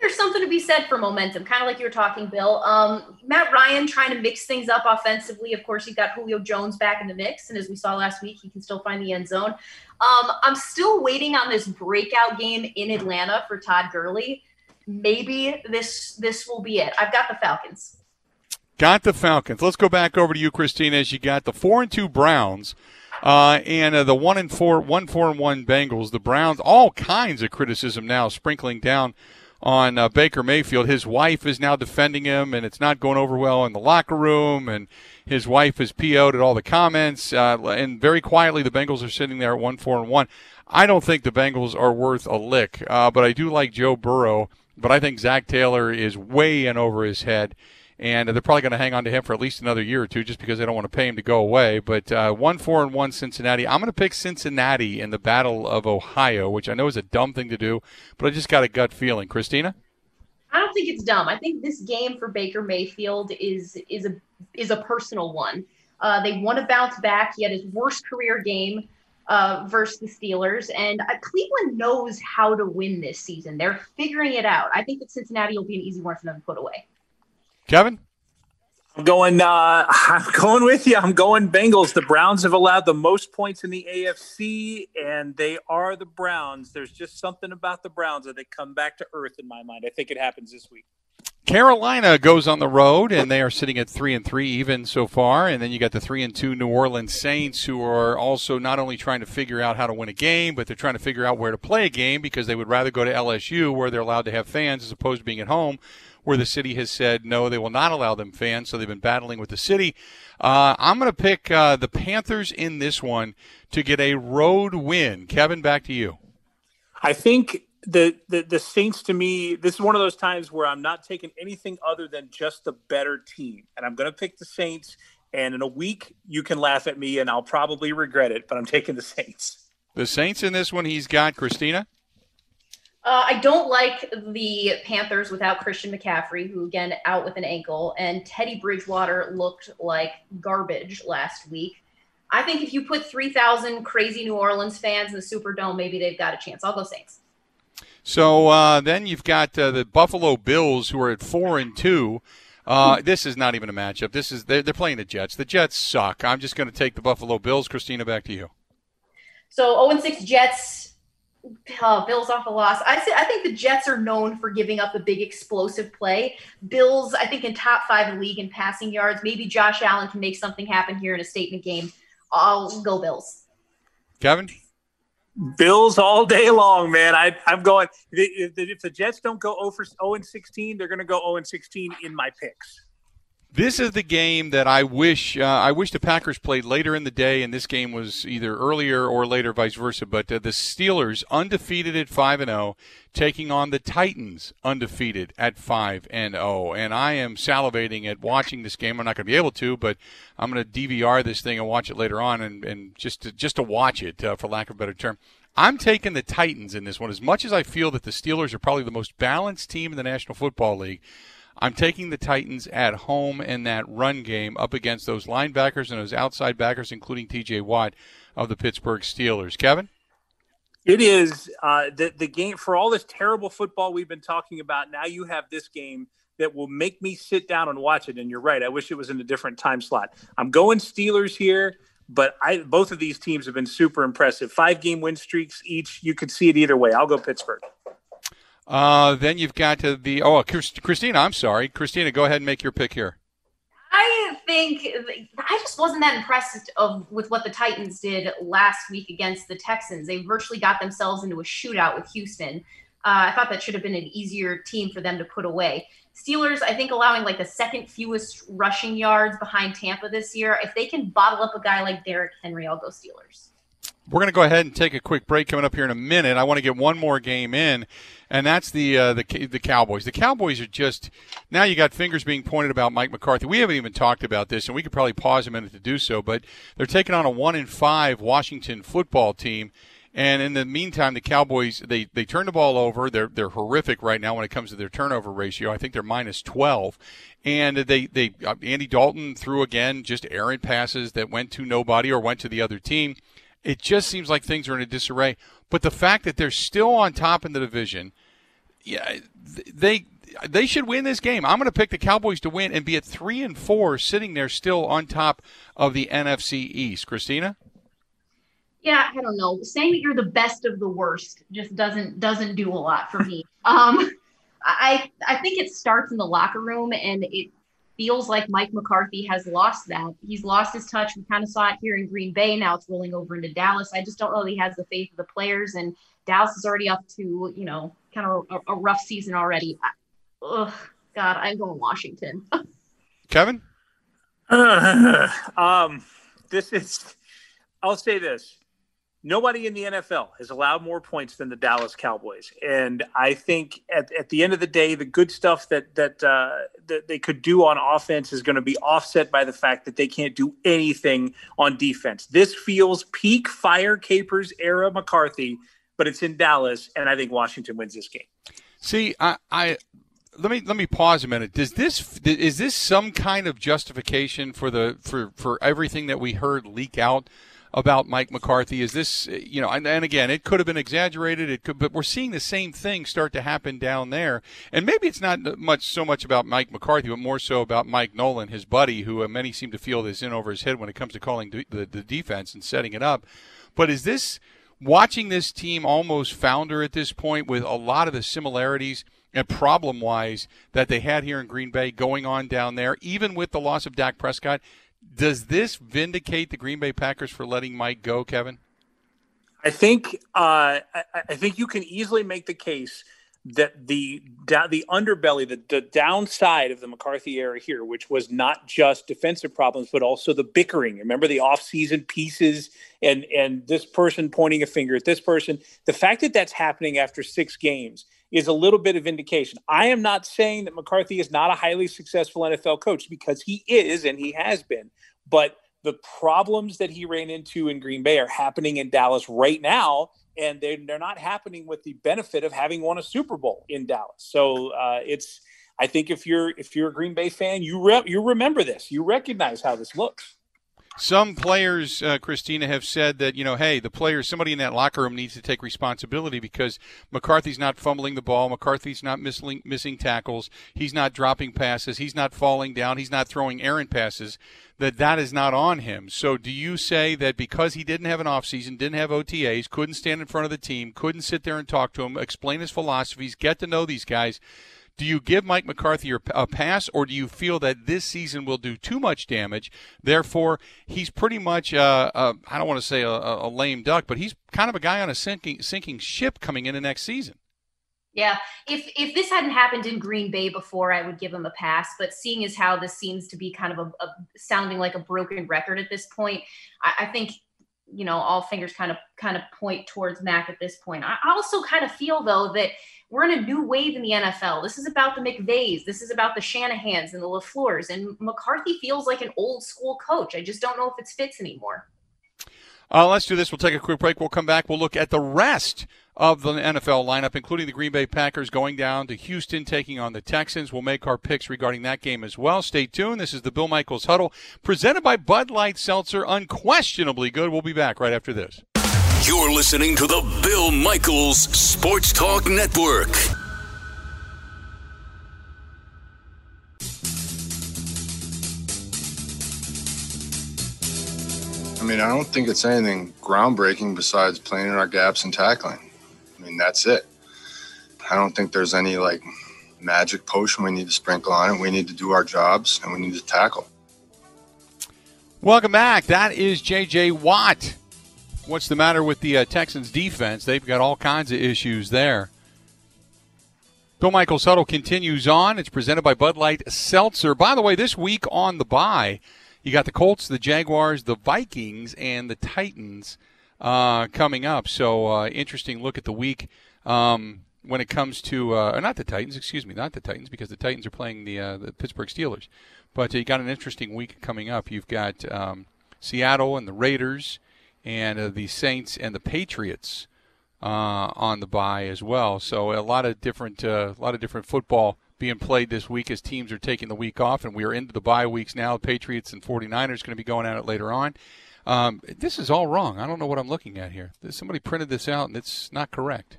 Speaker 5: there's something to be said for momentum, kind of like you were talking, Bill. Um, Matt Ryan trying to mix things up offensively. Of course, you've got Julio Jones back in the mix, and as we saw last week, he can still find the end zone. Um, I'm still waiting on this breakout game in Atlanta for Todd Gurley. Maybe this this will be it. I've got the Falcons.
Speaker 3: Got the Falcons. Let's go back over to you, Christina. As you got the four and two Browns. Uh, and uh, the one and four, one four and one Bengals, the Browns, all kinds of criticism now sprinkling down on uh, Baker Mayfield. His wife is now defending him, and it's not going over well in the locker room. And his wife is PO'd at all the comments. Uh, and very quietly, the Bengals are sitting there at one four and one. I don't think the Bengals are worth a lick, uh, but I do like Joe Burrow. But I think Zac Taylor is way in over his head and they're probably going to hang on to him for at least another year or two, just because they don't want to pay him to go away. But uh, one four and one Cincinnati. I'm going to pick Cincinnati in the Battle of Ohio, which I know is a dumb thing to do, but I just got a gut feeling. Christina.
Speaker 5: I don't think it's dumb. I think this game for Baker Mayfield is is a is a personal one. Uh, they want to bounce back. He had his worst career game uh, versus the Steelers, and uh, Cleveland knows how to win this season. They're figuring it out. I think that Cincinnati will be an easy one for them to put away.
Speaker 3: Kevin?
Speaker 4: I'm going. Uh, [laughs] I'm going with you. I'm going Bengals. The Browns have allowed the most points in the AFC, and they are the Browns. There's just something about the Browns that they come back to earth in my mind. I think it happens this week.
Speaker 3: Carolina goes on the road, and they are sitting at three and three even so far. And then you got the three and two New Orleans Saints, who are also not only trying to figure out how to win a game, but they're trying to figure out where to play a game because they would rather go to LSU, where they're allowed to have fans, as opposed to being at home where the city has said no, they will not allow them fans. So they've been battling with the city. Uh, I'm going to pick uh, the Panthers in this one to get a road win. Kevin, back to you.
Speaker 4: I think the, the the Saints to me, this is one of those times where I'm not taking anything other than just the better team, and I'm going to pick the Saints. And in a week, you can laugh at me, and I'll probably regret it, but I'm taking the Saints.
Speaker 3: The Saints in this one, he's got Christina.
Speaker 5: Uh, I don't like the Panthers without Christian McCaffrey, who again out with an ankle, and Teddy Bridgewater looked like garbage last week. I think if you put 3,000 crazy New Orleans fans in the Superdome, maybe they've got a chance. I'll go Saints.
Speaker 3: So uh, then you've got uh, the Buffalo Bills, who are at four and two. Uh, this is not even a matchup. This is they're, they're playing the Jets. The Jets suck. I'm just going to take the Buffalo Bills. Christina, back to you.
Speaker 5: So 0 6 Jets uh, Bills off a loss. I say, I think the Jets are known for giving up a big explosive play. Bills, I think, in top five league in passing yards. Maybe Josh Allen can make something happen here in a statement game. I'll go Bills.
Speaker 3: Kevin.
Speaker 4: Bills all day long, man. I, I'm going. If, if the Jets don't go 0 for 0 and 16, they're going to go 0 and 16 in my picks.
Speaker 3: This is the game that I wish uh, I wish the Packers played later in the day, and this game was either earlier or later, vice versa. But uh, the Steelers undefeated at five and zero, oh, taking on the Titans undefeated at five and zero, oh. and I am salivating at watching this game. I'm not going to be able to, but I'm going to DVR this thing and watch it later on, and, and just to, just to watch it, uh, for lack of a better term. I'm taking the Titans in this one. As much as I feel that the Steelers are probably the most balanced team in the National Football League. I'm taking the Titans at home in that run game up against those linebackers and those outside backers, including T.J. Watt of the Pittsburgh Steelers. Kevin.
Speaker 4: It is uh, the the game for all this terrible football we've been talking about. Now you have this game that will make me sit down and watch it. And you're right. I wish it was in a different time slot. I'm going Steelers here, but I both of these teams have been super impressive. Five game win streaks each. You could see it either way. I'll go Pittsburgh.
Speaker 3: Uh, then you've got to the oh Christina. I'm sorry, Christina. Go ahead and make your pick here.
Speaker 5: I think I just wasn't that impressed of with what the Titans did last week against the Texans. They virtually got themselves into a shootout with Houston. Uh, I thought that should have been an easier team for them to put away. Steelers, I think, allowing like the second fewest rushing yards behind Tampa this year. If they can bottle up a guy like Derrick Henry, I'll go Steelers.
Speaker 3: We're going to go ahead and take a quick break coming up here in a minute. I want to get one more game in, and that's the uh, the the Cowboys. The Cowboys are just now you got fingers being pointed about Mike McCarthy. We haven't even talked about this, and we could probably pause a minute to do so. But they're taking on a one in five Washington football team. And in the meantime, the Cowboys they, they turn the ball over. They're they're horrific right now when it comes to their turnover ratio. I think they're minus twelve, and they they uh, Andy Dalton threw again just errant passes that went to nobody or went to the other team. It just seems like things are in a disarray. But the fact that they're still on top in the division, yeah, they they should win this game. I'm going to pick the Cowboys to win and be at three and four, sitting there still on top of the NFC East. Christina.
Speaker 5: Yeah, I don't know. Saying that you're the best of the worst just doesn't doesn't do a lot for me. [laughs] um, I I think it starts in the locker room, and it feels like Mike McCarthy has lost that. He's lost his touch. We kind of saw it here in Green Bay. Now it's rolling over into Dallas. I just don't know that he has the faith of the players. And Dallas is already up to, you know, kind of a, a rough season already. ugh, God, I'm going Washington. [laughs]
Speaker 3: Kevin?
Speaker 4: Uh, [laughs] um, this is, I'll say this nobody in the NFL has allowed more points than the Dallas Cowboys. And I think at, at the end of the day, the good stuff that that uh, that they could do on offense is going to be offset by the fact that they can't do anything on defense. This feels peak fire Capers era McCarthy, but it's in Dallas, and I think Washington wins this game.
Speaker 3: See, I, I let me let me pause a minute. Does this is this some kind of justification for the for for everything that we heard leak out about Mike McCarthy? Is this, you know, and, and, again, it could have been exaggerated. It could, but we're seeing the same thing start to happen down there. And maybe it's not much so much about Mike McCarthy, but more so about Mike Nolan, his buddy, who uh, many seem to feel is in over his head when it comes to calling the, the, the defense and setting it up. But is this watching this team almost founder at this point with a lot of the similarities? and problem wise that they had here in Green Bay going on down there, even with the loss of Dak Prescott. Does this vindicate the Green Bay Packers for letting Mike go, Kevin?
Speaker 4: I think uh, I, I, think you can easily make the case that the the underbelly, the, the downside of the McCarthy era here, which was not just defensive problems, but also the bickering. Remember the offseason pieces and and this person pointing a finger at this person. The fact that that's happening after six games is a little bit of indication. I am not saying that McCarthy is not a highly successful NFL coach because he is and he has been, but the problems that he ran into in Green Bay are happening in Dallas right now, and they're, they're not happening with the benefit of having won a Super Bowl in Dallas. So uh, it's, I think if you're if you're a Green Bay fan, you re- you remember this, you recognize how this looks.
Speaker 3: Some players, uh, Christina, have said that, you know, hey, the players, somebody in that locker room needs to take responsibility because McCarthy's not fumbling the ball. McCarthy's not missing, missing tackles. He's not dropping passes. He's not falling down. He's not throwing errant passes. That that is not on him. So do you say that because he didn't have an offseason, didn't have OTAs, couldn't stand in front of the team, couldn't sit there and talk to him, explain his philosophies, get to know these guys, do you give Mike McCarthy a pass, or do you feel that this season will do too much damage? Therefore, he's pretty much, uh, uh, I don't want to say a, a, lame duck, but he's kind of a guy on a sinking, sinking ship coming into next season.
Speaker 5: Yeah, if if this hadn't happened in Green Bay before, I would give him a pass. But seeing as how this seems to be kind of a, a sounding like a broken record at this point, I, I think you know all fingers kind of kind of point towards Mac at this point. I also kind of feel though that we're in a new wave in the NFL. This is about the McVays. This is about the Shanahans and the LaFleurs. And McCarthy feels like an old school coach. I just don't know if it fits anymore.
Speaker 3: Uh, let's do this. We'll take a quick break. We'll come back. We'll look at the rest of the NFL lineup, including the Green Bay Packers going down to Houston, taking on the Texans. We'll make our picks regarding that game as well. Stay tuned. This is the Bill Michaels Huddle, presented by Bud Light Seltzer. Unquestionably good. We'll be back right after this.
Speaker 1: You're listening to the Bill Michaels Sports Talk Network.
Speaker 11: I mean, I don't think it's anything groundbreaking besides playing in our gaps and tackling. I mean, that's it. I don't think there's any like magic potion we need to sprinkle on it. We need to do our jobs and we need to tackle.
Speaker 3: Welcome back. That is J.J. Watt. What's the matter with the uh, Texans defense? They've got all kinds of issues there. Bill Michaels Huddle continues on. It's presented by Bud Light Seltzer. By the way, this week on the bye, you got the Colts, the Jaguars, the Vikings, and the Titans uh, coming up. So uh, interesting look at the week um, when it comes to uh, not the Titans, excuse me, not the Titans because the Titans are playing the uh, the Pittsburgh Steelers. But you got an interesting week coming up. You've got um, Seattle and the Raiders, and uh, the Saints and the Patriots uh, on the bye as well. So a lot of different a lot of different football being played this week as teams are taking the week off, and we are into the bye weeks now. The Patriots and 49ers going to be going at it later on. Um, this is all wrong. I don't know what I'm looking at here. Somebody printed this out, and it's not correct.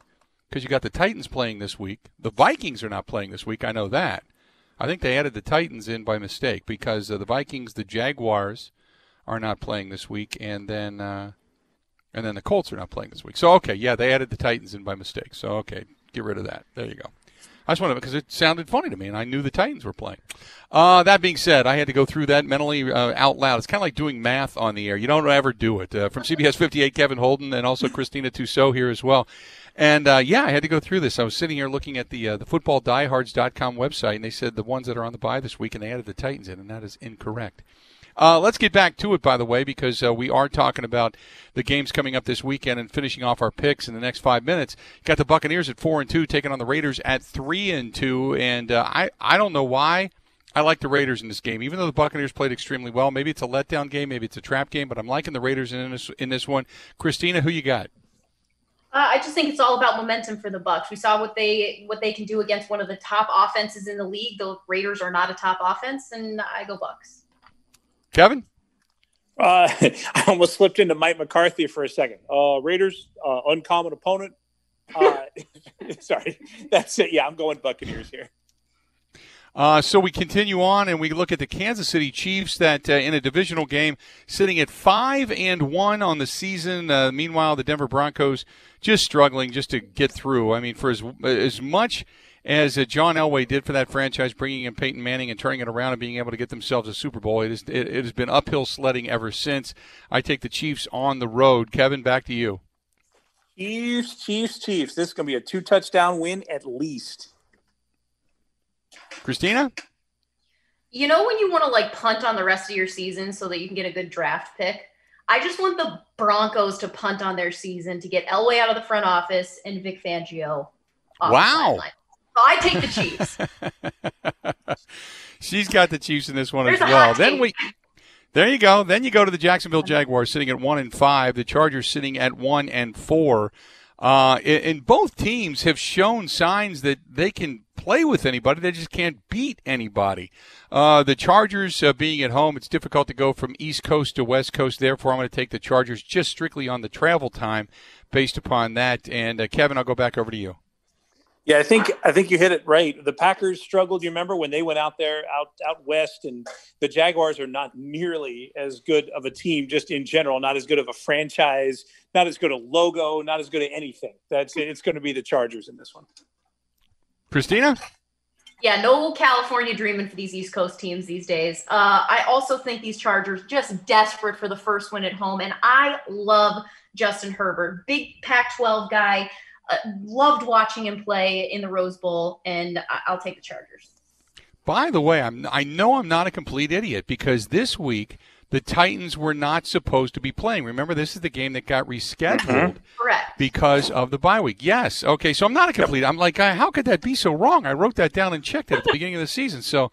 Speaker 3: Because you got the Titans playing this week. The Vikings are not playing this week. I know that. I think they added the Titans in by mistake because uh, the Vikings, the Jaguars, are not playing this week, and then uh, and then the Colts are not playing this week. So okay, yeah, they added the Titans in by mistake. So okay, get rid of that. There you go. I just wanted because it sounded funny to me, and I knew the Titans were playing. Uh, that being said, I had to go through that mentally uh, out loud. It's kind of like doing math on the air. You don't ever do it. Uh, from CBS 58, Kevin Holden, and also Christina Tussaud here as well. And uh, yeah, I had to go through this. I was sitting here looking at the uh, the footballdiehards.com website, and they said the ones that are on the bye this week, and they added the Titans in, and that is incorrect. Uh, let's get back to it, by the way, because uh, we are talking about the games coming up this weekend and finishing off our picks in the next five minutes. Got the Buccaneers at four and two, taking on the Raiders at three and two, and uh, I I don't know why. I like the Raiders in this game, even though the Buccaneers played extremely well. Maybe it's a letdown game, maybe it's a trap game, but I'm liking the Raiders in this in this one. Christina, who you got?
Speaker 5: Uh, I just think it's all about momentum for the Bucks. We saw what they what they can do against one of the top offenses in the league. The Raiders are not a top offense, and I go Bucks.
Speaker 3: Kevin?
Speaker 4: Uh, [laughs] I almost slipped into Mike McCarthy for a second. Uh, Raiders, uh, uncommon opponent. Uh, [laughs] sorry, that's it. Yeah, I'm going Buccaneers here.
Speaker 3: Uh, so we continue on and we look at the Kansas City Chiefs that uh, in a divisional game sitting at five and one on the season. Uh, meanwhile, the Denver Broncos just struggling just to get through. I mean, for as as much as uh, John Elway did for that franchise, bringing in Peyton Manning and turning it around and being able to get themselves a Super Bowl. It, is, it, it has been uphill sledding ever since. I take the Chiefs on the road. Kevin, back to you.
Speaker 4: Chiefs, Chiefs, Chiefs. This is going to be a two touchdown win at least.
Speaker 3: Christina?
Speaker 5: You know when you want to like punt on the rest of your season so that you can get a good draft pick? I just want the Broncos to punt on their season to get Elway out of the front office and Vic Fangio.
Speaker 3: wow.
Speaker 5: I take the Chiefs. [laughs]
Speaker 3: She's got the Chiefs in this one There's as well. Then we there you go. Then you go to the Jacksonville Jaguars sitting at one and five. The Chargers sitting at one and four. Uh, and both teams have shown signs that they can play with anybody. They just can't beat anybody. Uh, the Chargers uh, being at home, it's difficult to go from East Coast to West Coast. Therefore, I'm going to take the Chargers just strictly on the travel time based upon that. And uh, Kevin, I'll go back over to you.
Speaker 4: Yeah, I think I think you hit it right. The Packers struggled. You remember when they went out there out out west, and the Jaguars are not nearly as good of a team, just in general, not as good of a franchise, not as good a logo, not as good at anything. That's it's going to be the Chargers in this one.
Speaker 3: Christina.
Speaker 5: Yeah, no California dreaming for these East Coast teams these days. Uh, I also think these Chargers just desperate for the first win at home, and I love Justin Herbert, big Pac-12 guy uh, loved watching him play in the Rose Bowl, and I'll take the Chargers.
Speaker 3: By the way, I'm, I know I'm not a complete idiot because this week the Titans were not supposed to be playing. Remember, this is the game that got rescheduled
Speaker 5: mm-hmm. Correct.
Speaker 3: because of the bye week. Yes. Okay. So I'm not a complete. I'm like, how could that be so wrong? I wrote that down and checked it at the beginning of the season. So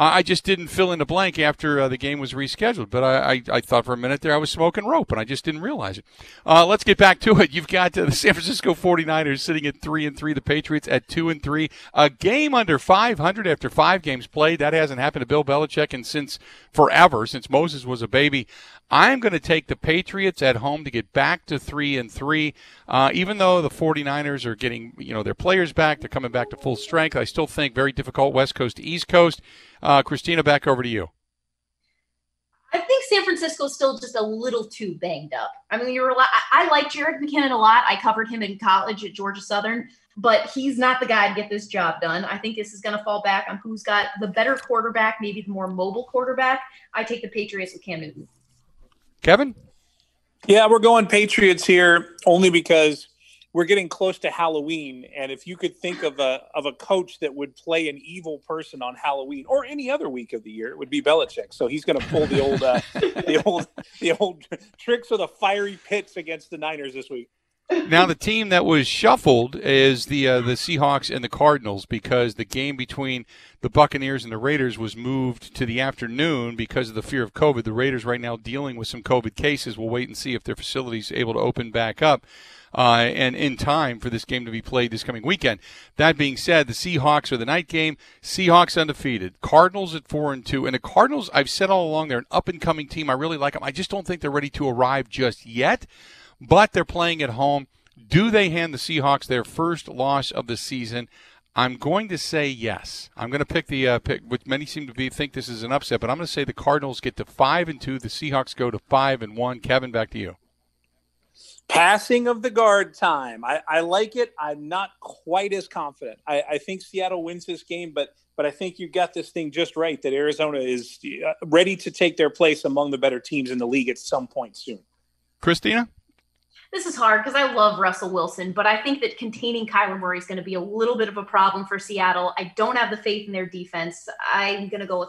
Speaker 3: I just didn't fill in the blank after uh, the game was rescheduled. But I, I, I, thought for a minute there I was smoking rope, and I just didn't realize it. Uh, let's get back to it. You've got uh, the San Francisco 49ers sitting at three and three, the Patriots at two and three. A game under 500 after five games played. That hasn't happened to Bill Belichick and since forever, since Moses was a baby. I'm going to take the Patriots at home to get back to three and three. Uh, even though the 49ers are getting, you know, their players back, they're coming back to full strength. I still think very difficult West Coast to East Coast. Uh, Christina, back over to you.
Speaker 5: I think San Francisco is still just a little too banged up. I mean, you're. I, like Jerick McKinnon a lot. I covered him in college at Georgia Southern, but he's not the guy to get this job done. I think this is going to fall back on who's got the better quarterback, maybe the more mobile quarterback. I take the Patriots with Cam Newton.
Speaker 3: Kevin?
Speaker 4: Yeah, we're going Patriots here only because we're getting close to Halloween, and if you could think of a of a coach that would play an evil person on Halloween or any other week of the year, it would be Belichick. So he's going to pull the old uh, the old the old [laughs] tricks of the fiery pits against the Niners this week.
Speaker 3: Now the team that was shuffled is the uh, the Seahawks and the Cardinals because the game between the Buccaneers and the Raiders was moved to the afternoon because of the fear of COVID. The Raiders right now dealing with some COVID cases. We'll wait and see if their facilities able to open back up. Uh, and in time for this game to be played this coming weekend. That being said, the Seahawks are the night game. Seahawks undefeated. Cardinals at four and two. And the Cardinals, I've said all along, they're an up and coming team. I really like them. I just don't think they're ready to arrive just yet but they're playing at home. Do they hand the Seahawks their first loss of the season? I'm going to say yes. I'm going to pick the uh, pick, which many seem to be think this is an upset, but I'm going to say the Cardinals get to five and two. The Seahawks go to five and one. Kevin, back to you.
Speaker 4: Passing of the guard time. I, I like it. I'm not quite as confident. I, I, think Seattle wins this game, but but I think you got this thing just right. That Arizona is uh, ready to take their place among the better teams in the league at some point soon.
Speaker 3: Christina
Speaker 5: this is hard because I love Russell Wilson, but I think that containing Kyler Murray is going to be a little bit of a problem for Seattle. I don't have the faith in their defense. I'm going to go with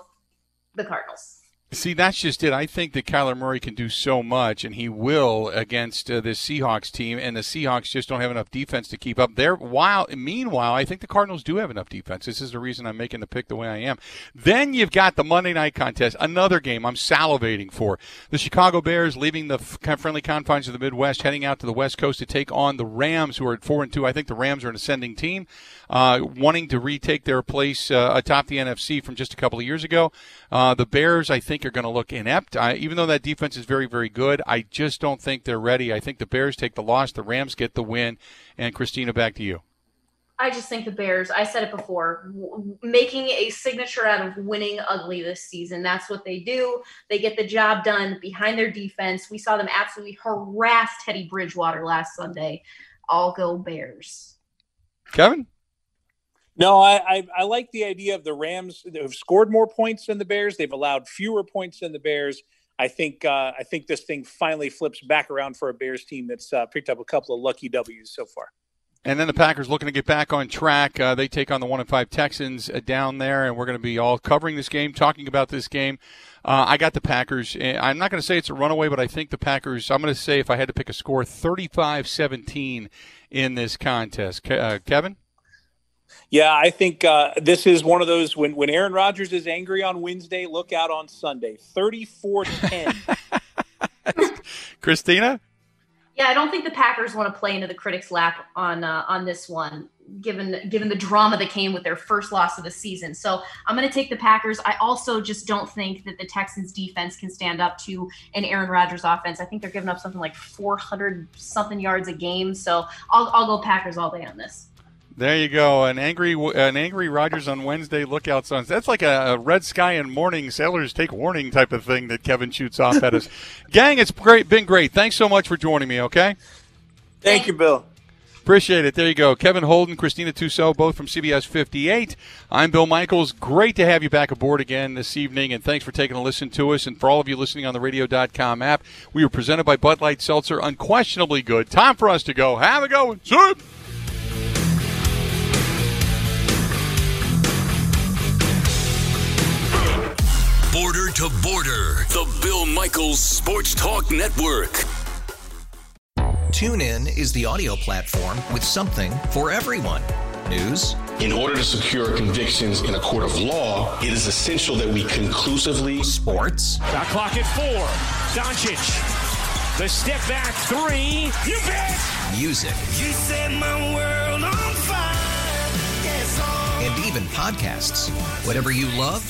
Speaker 5: the Cardinals.
Speaker 3: See, that's just it. I think that Kyler Murray can do so much, and he will against uh, this Seahawks team, and the Seahawks just don't have enough defense to keep up. There, while meanwhile, I think the Cardinals do have enough defense. This is the reason I'm making the pick the way I am. Then you've got the Monday night contest, another game I'm salivating for. The Chicago Bears leaving the friendly confines of the Midwest, heading out to the West Coast to take on the Rams, who are at four and two. I think the Rams are an ascending team, uh, wanting to retake their place uh, atop the NFC from just a couple of years ago. Uh, the Bears, I think think are going to look inept. I, even though that defense is very, very good, I just don't think they're ready. I think the Bears take the loss, the Rams get the win. And Christina, back to you.
Speaker 5: I just think the Bears, I said it before, w- making a signature out of winning ugly this season. That's what they do. They get the job done behind their defense. We saw them absolutely harass Teddy Bridgewater last Sunday. All go Bears.
Speaker 3: Kevin?
Speaker 4: No, I, I, I like the idea of the Rams have scored more points than the Bears. They've allowed fewer points than the Bears. I think uh, I think this thing finally flips back around for a Bears team that's uh, picked up a couple of lucky W's so far.
Speaker 3: And then the Packers looking to get back on track. Uh, they take on the one and five Texans uh, down there, and we're going to be all covering this game, talking about this game. Uh, I got the Packers. I'm not going to say it's a runaway, but I think the Packers. I'm going to say if I had to pick a score, 35-17 in this contest. Uh, Kevin.
Speaker 4: Yeah, I think uh, this is one of those when, when Aaron Rodgers is angry on Wednesday, look out on Sunday. 34 10. [laughs]
Speaker 3: Christina?
Speaker 5: Yeah, I don't think the Packers want to play into the critics' lap on uh, on this one, given given the drama that came with their first loss of the season. So I'm going to take the Packers. I also just don't think that the Texans' defense can stand up to an Aaron Rodgers offense. I think they're giving up something like 400 something yards a game. So I'll I'll go Packers all day on this.
Speaker 3: There you go. An angry, an angry Rodgers on Wednesday. Lookout suns. That's like a, a, red sky and morning sailors take warning type of thing that Kevin shoots off at us. [laughs] Gang, it's great, been great. Thanks so much for joining me. Okay.
Speaker 4: Thank you, Bill.
Speaker 3: Appreciate it. There you go. Kevin Holden, Christina Tussaud, both from CBS 58. I'm Bill Michaels. Great to have you back aboard again this evening, and thanks for taking a listen to us. And for all of you listening on the radio.com app, we were presented by Bud Light Seltzer. Unquestionably good. Time for us to go. Have a go. one.
Speaker 1: Border to Border, the Bill Michaels Sports Talk Network.
Speaker 12: TuneIn is the audio platform with something for everyone. News
Speaker 13: In order to secure convictions in a court of law, it is essential that we conclusively.
Speaker 12: Sports.
Speaker 2: Got clock at four. Doncic. The step back three. You bet.
Speaker 12: Music.
Speaker 14: You set my world on fire. Yes.
Speaker 12: And even podcasts. Whatever you love,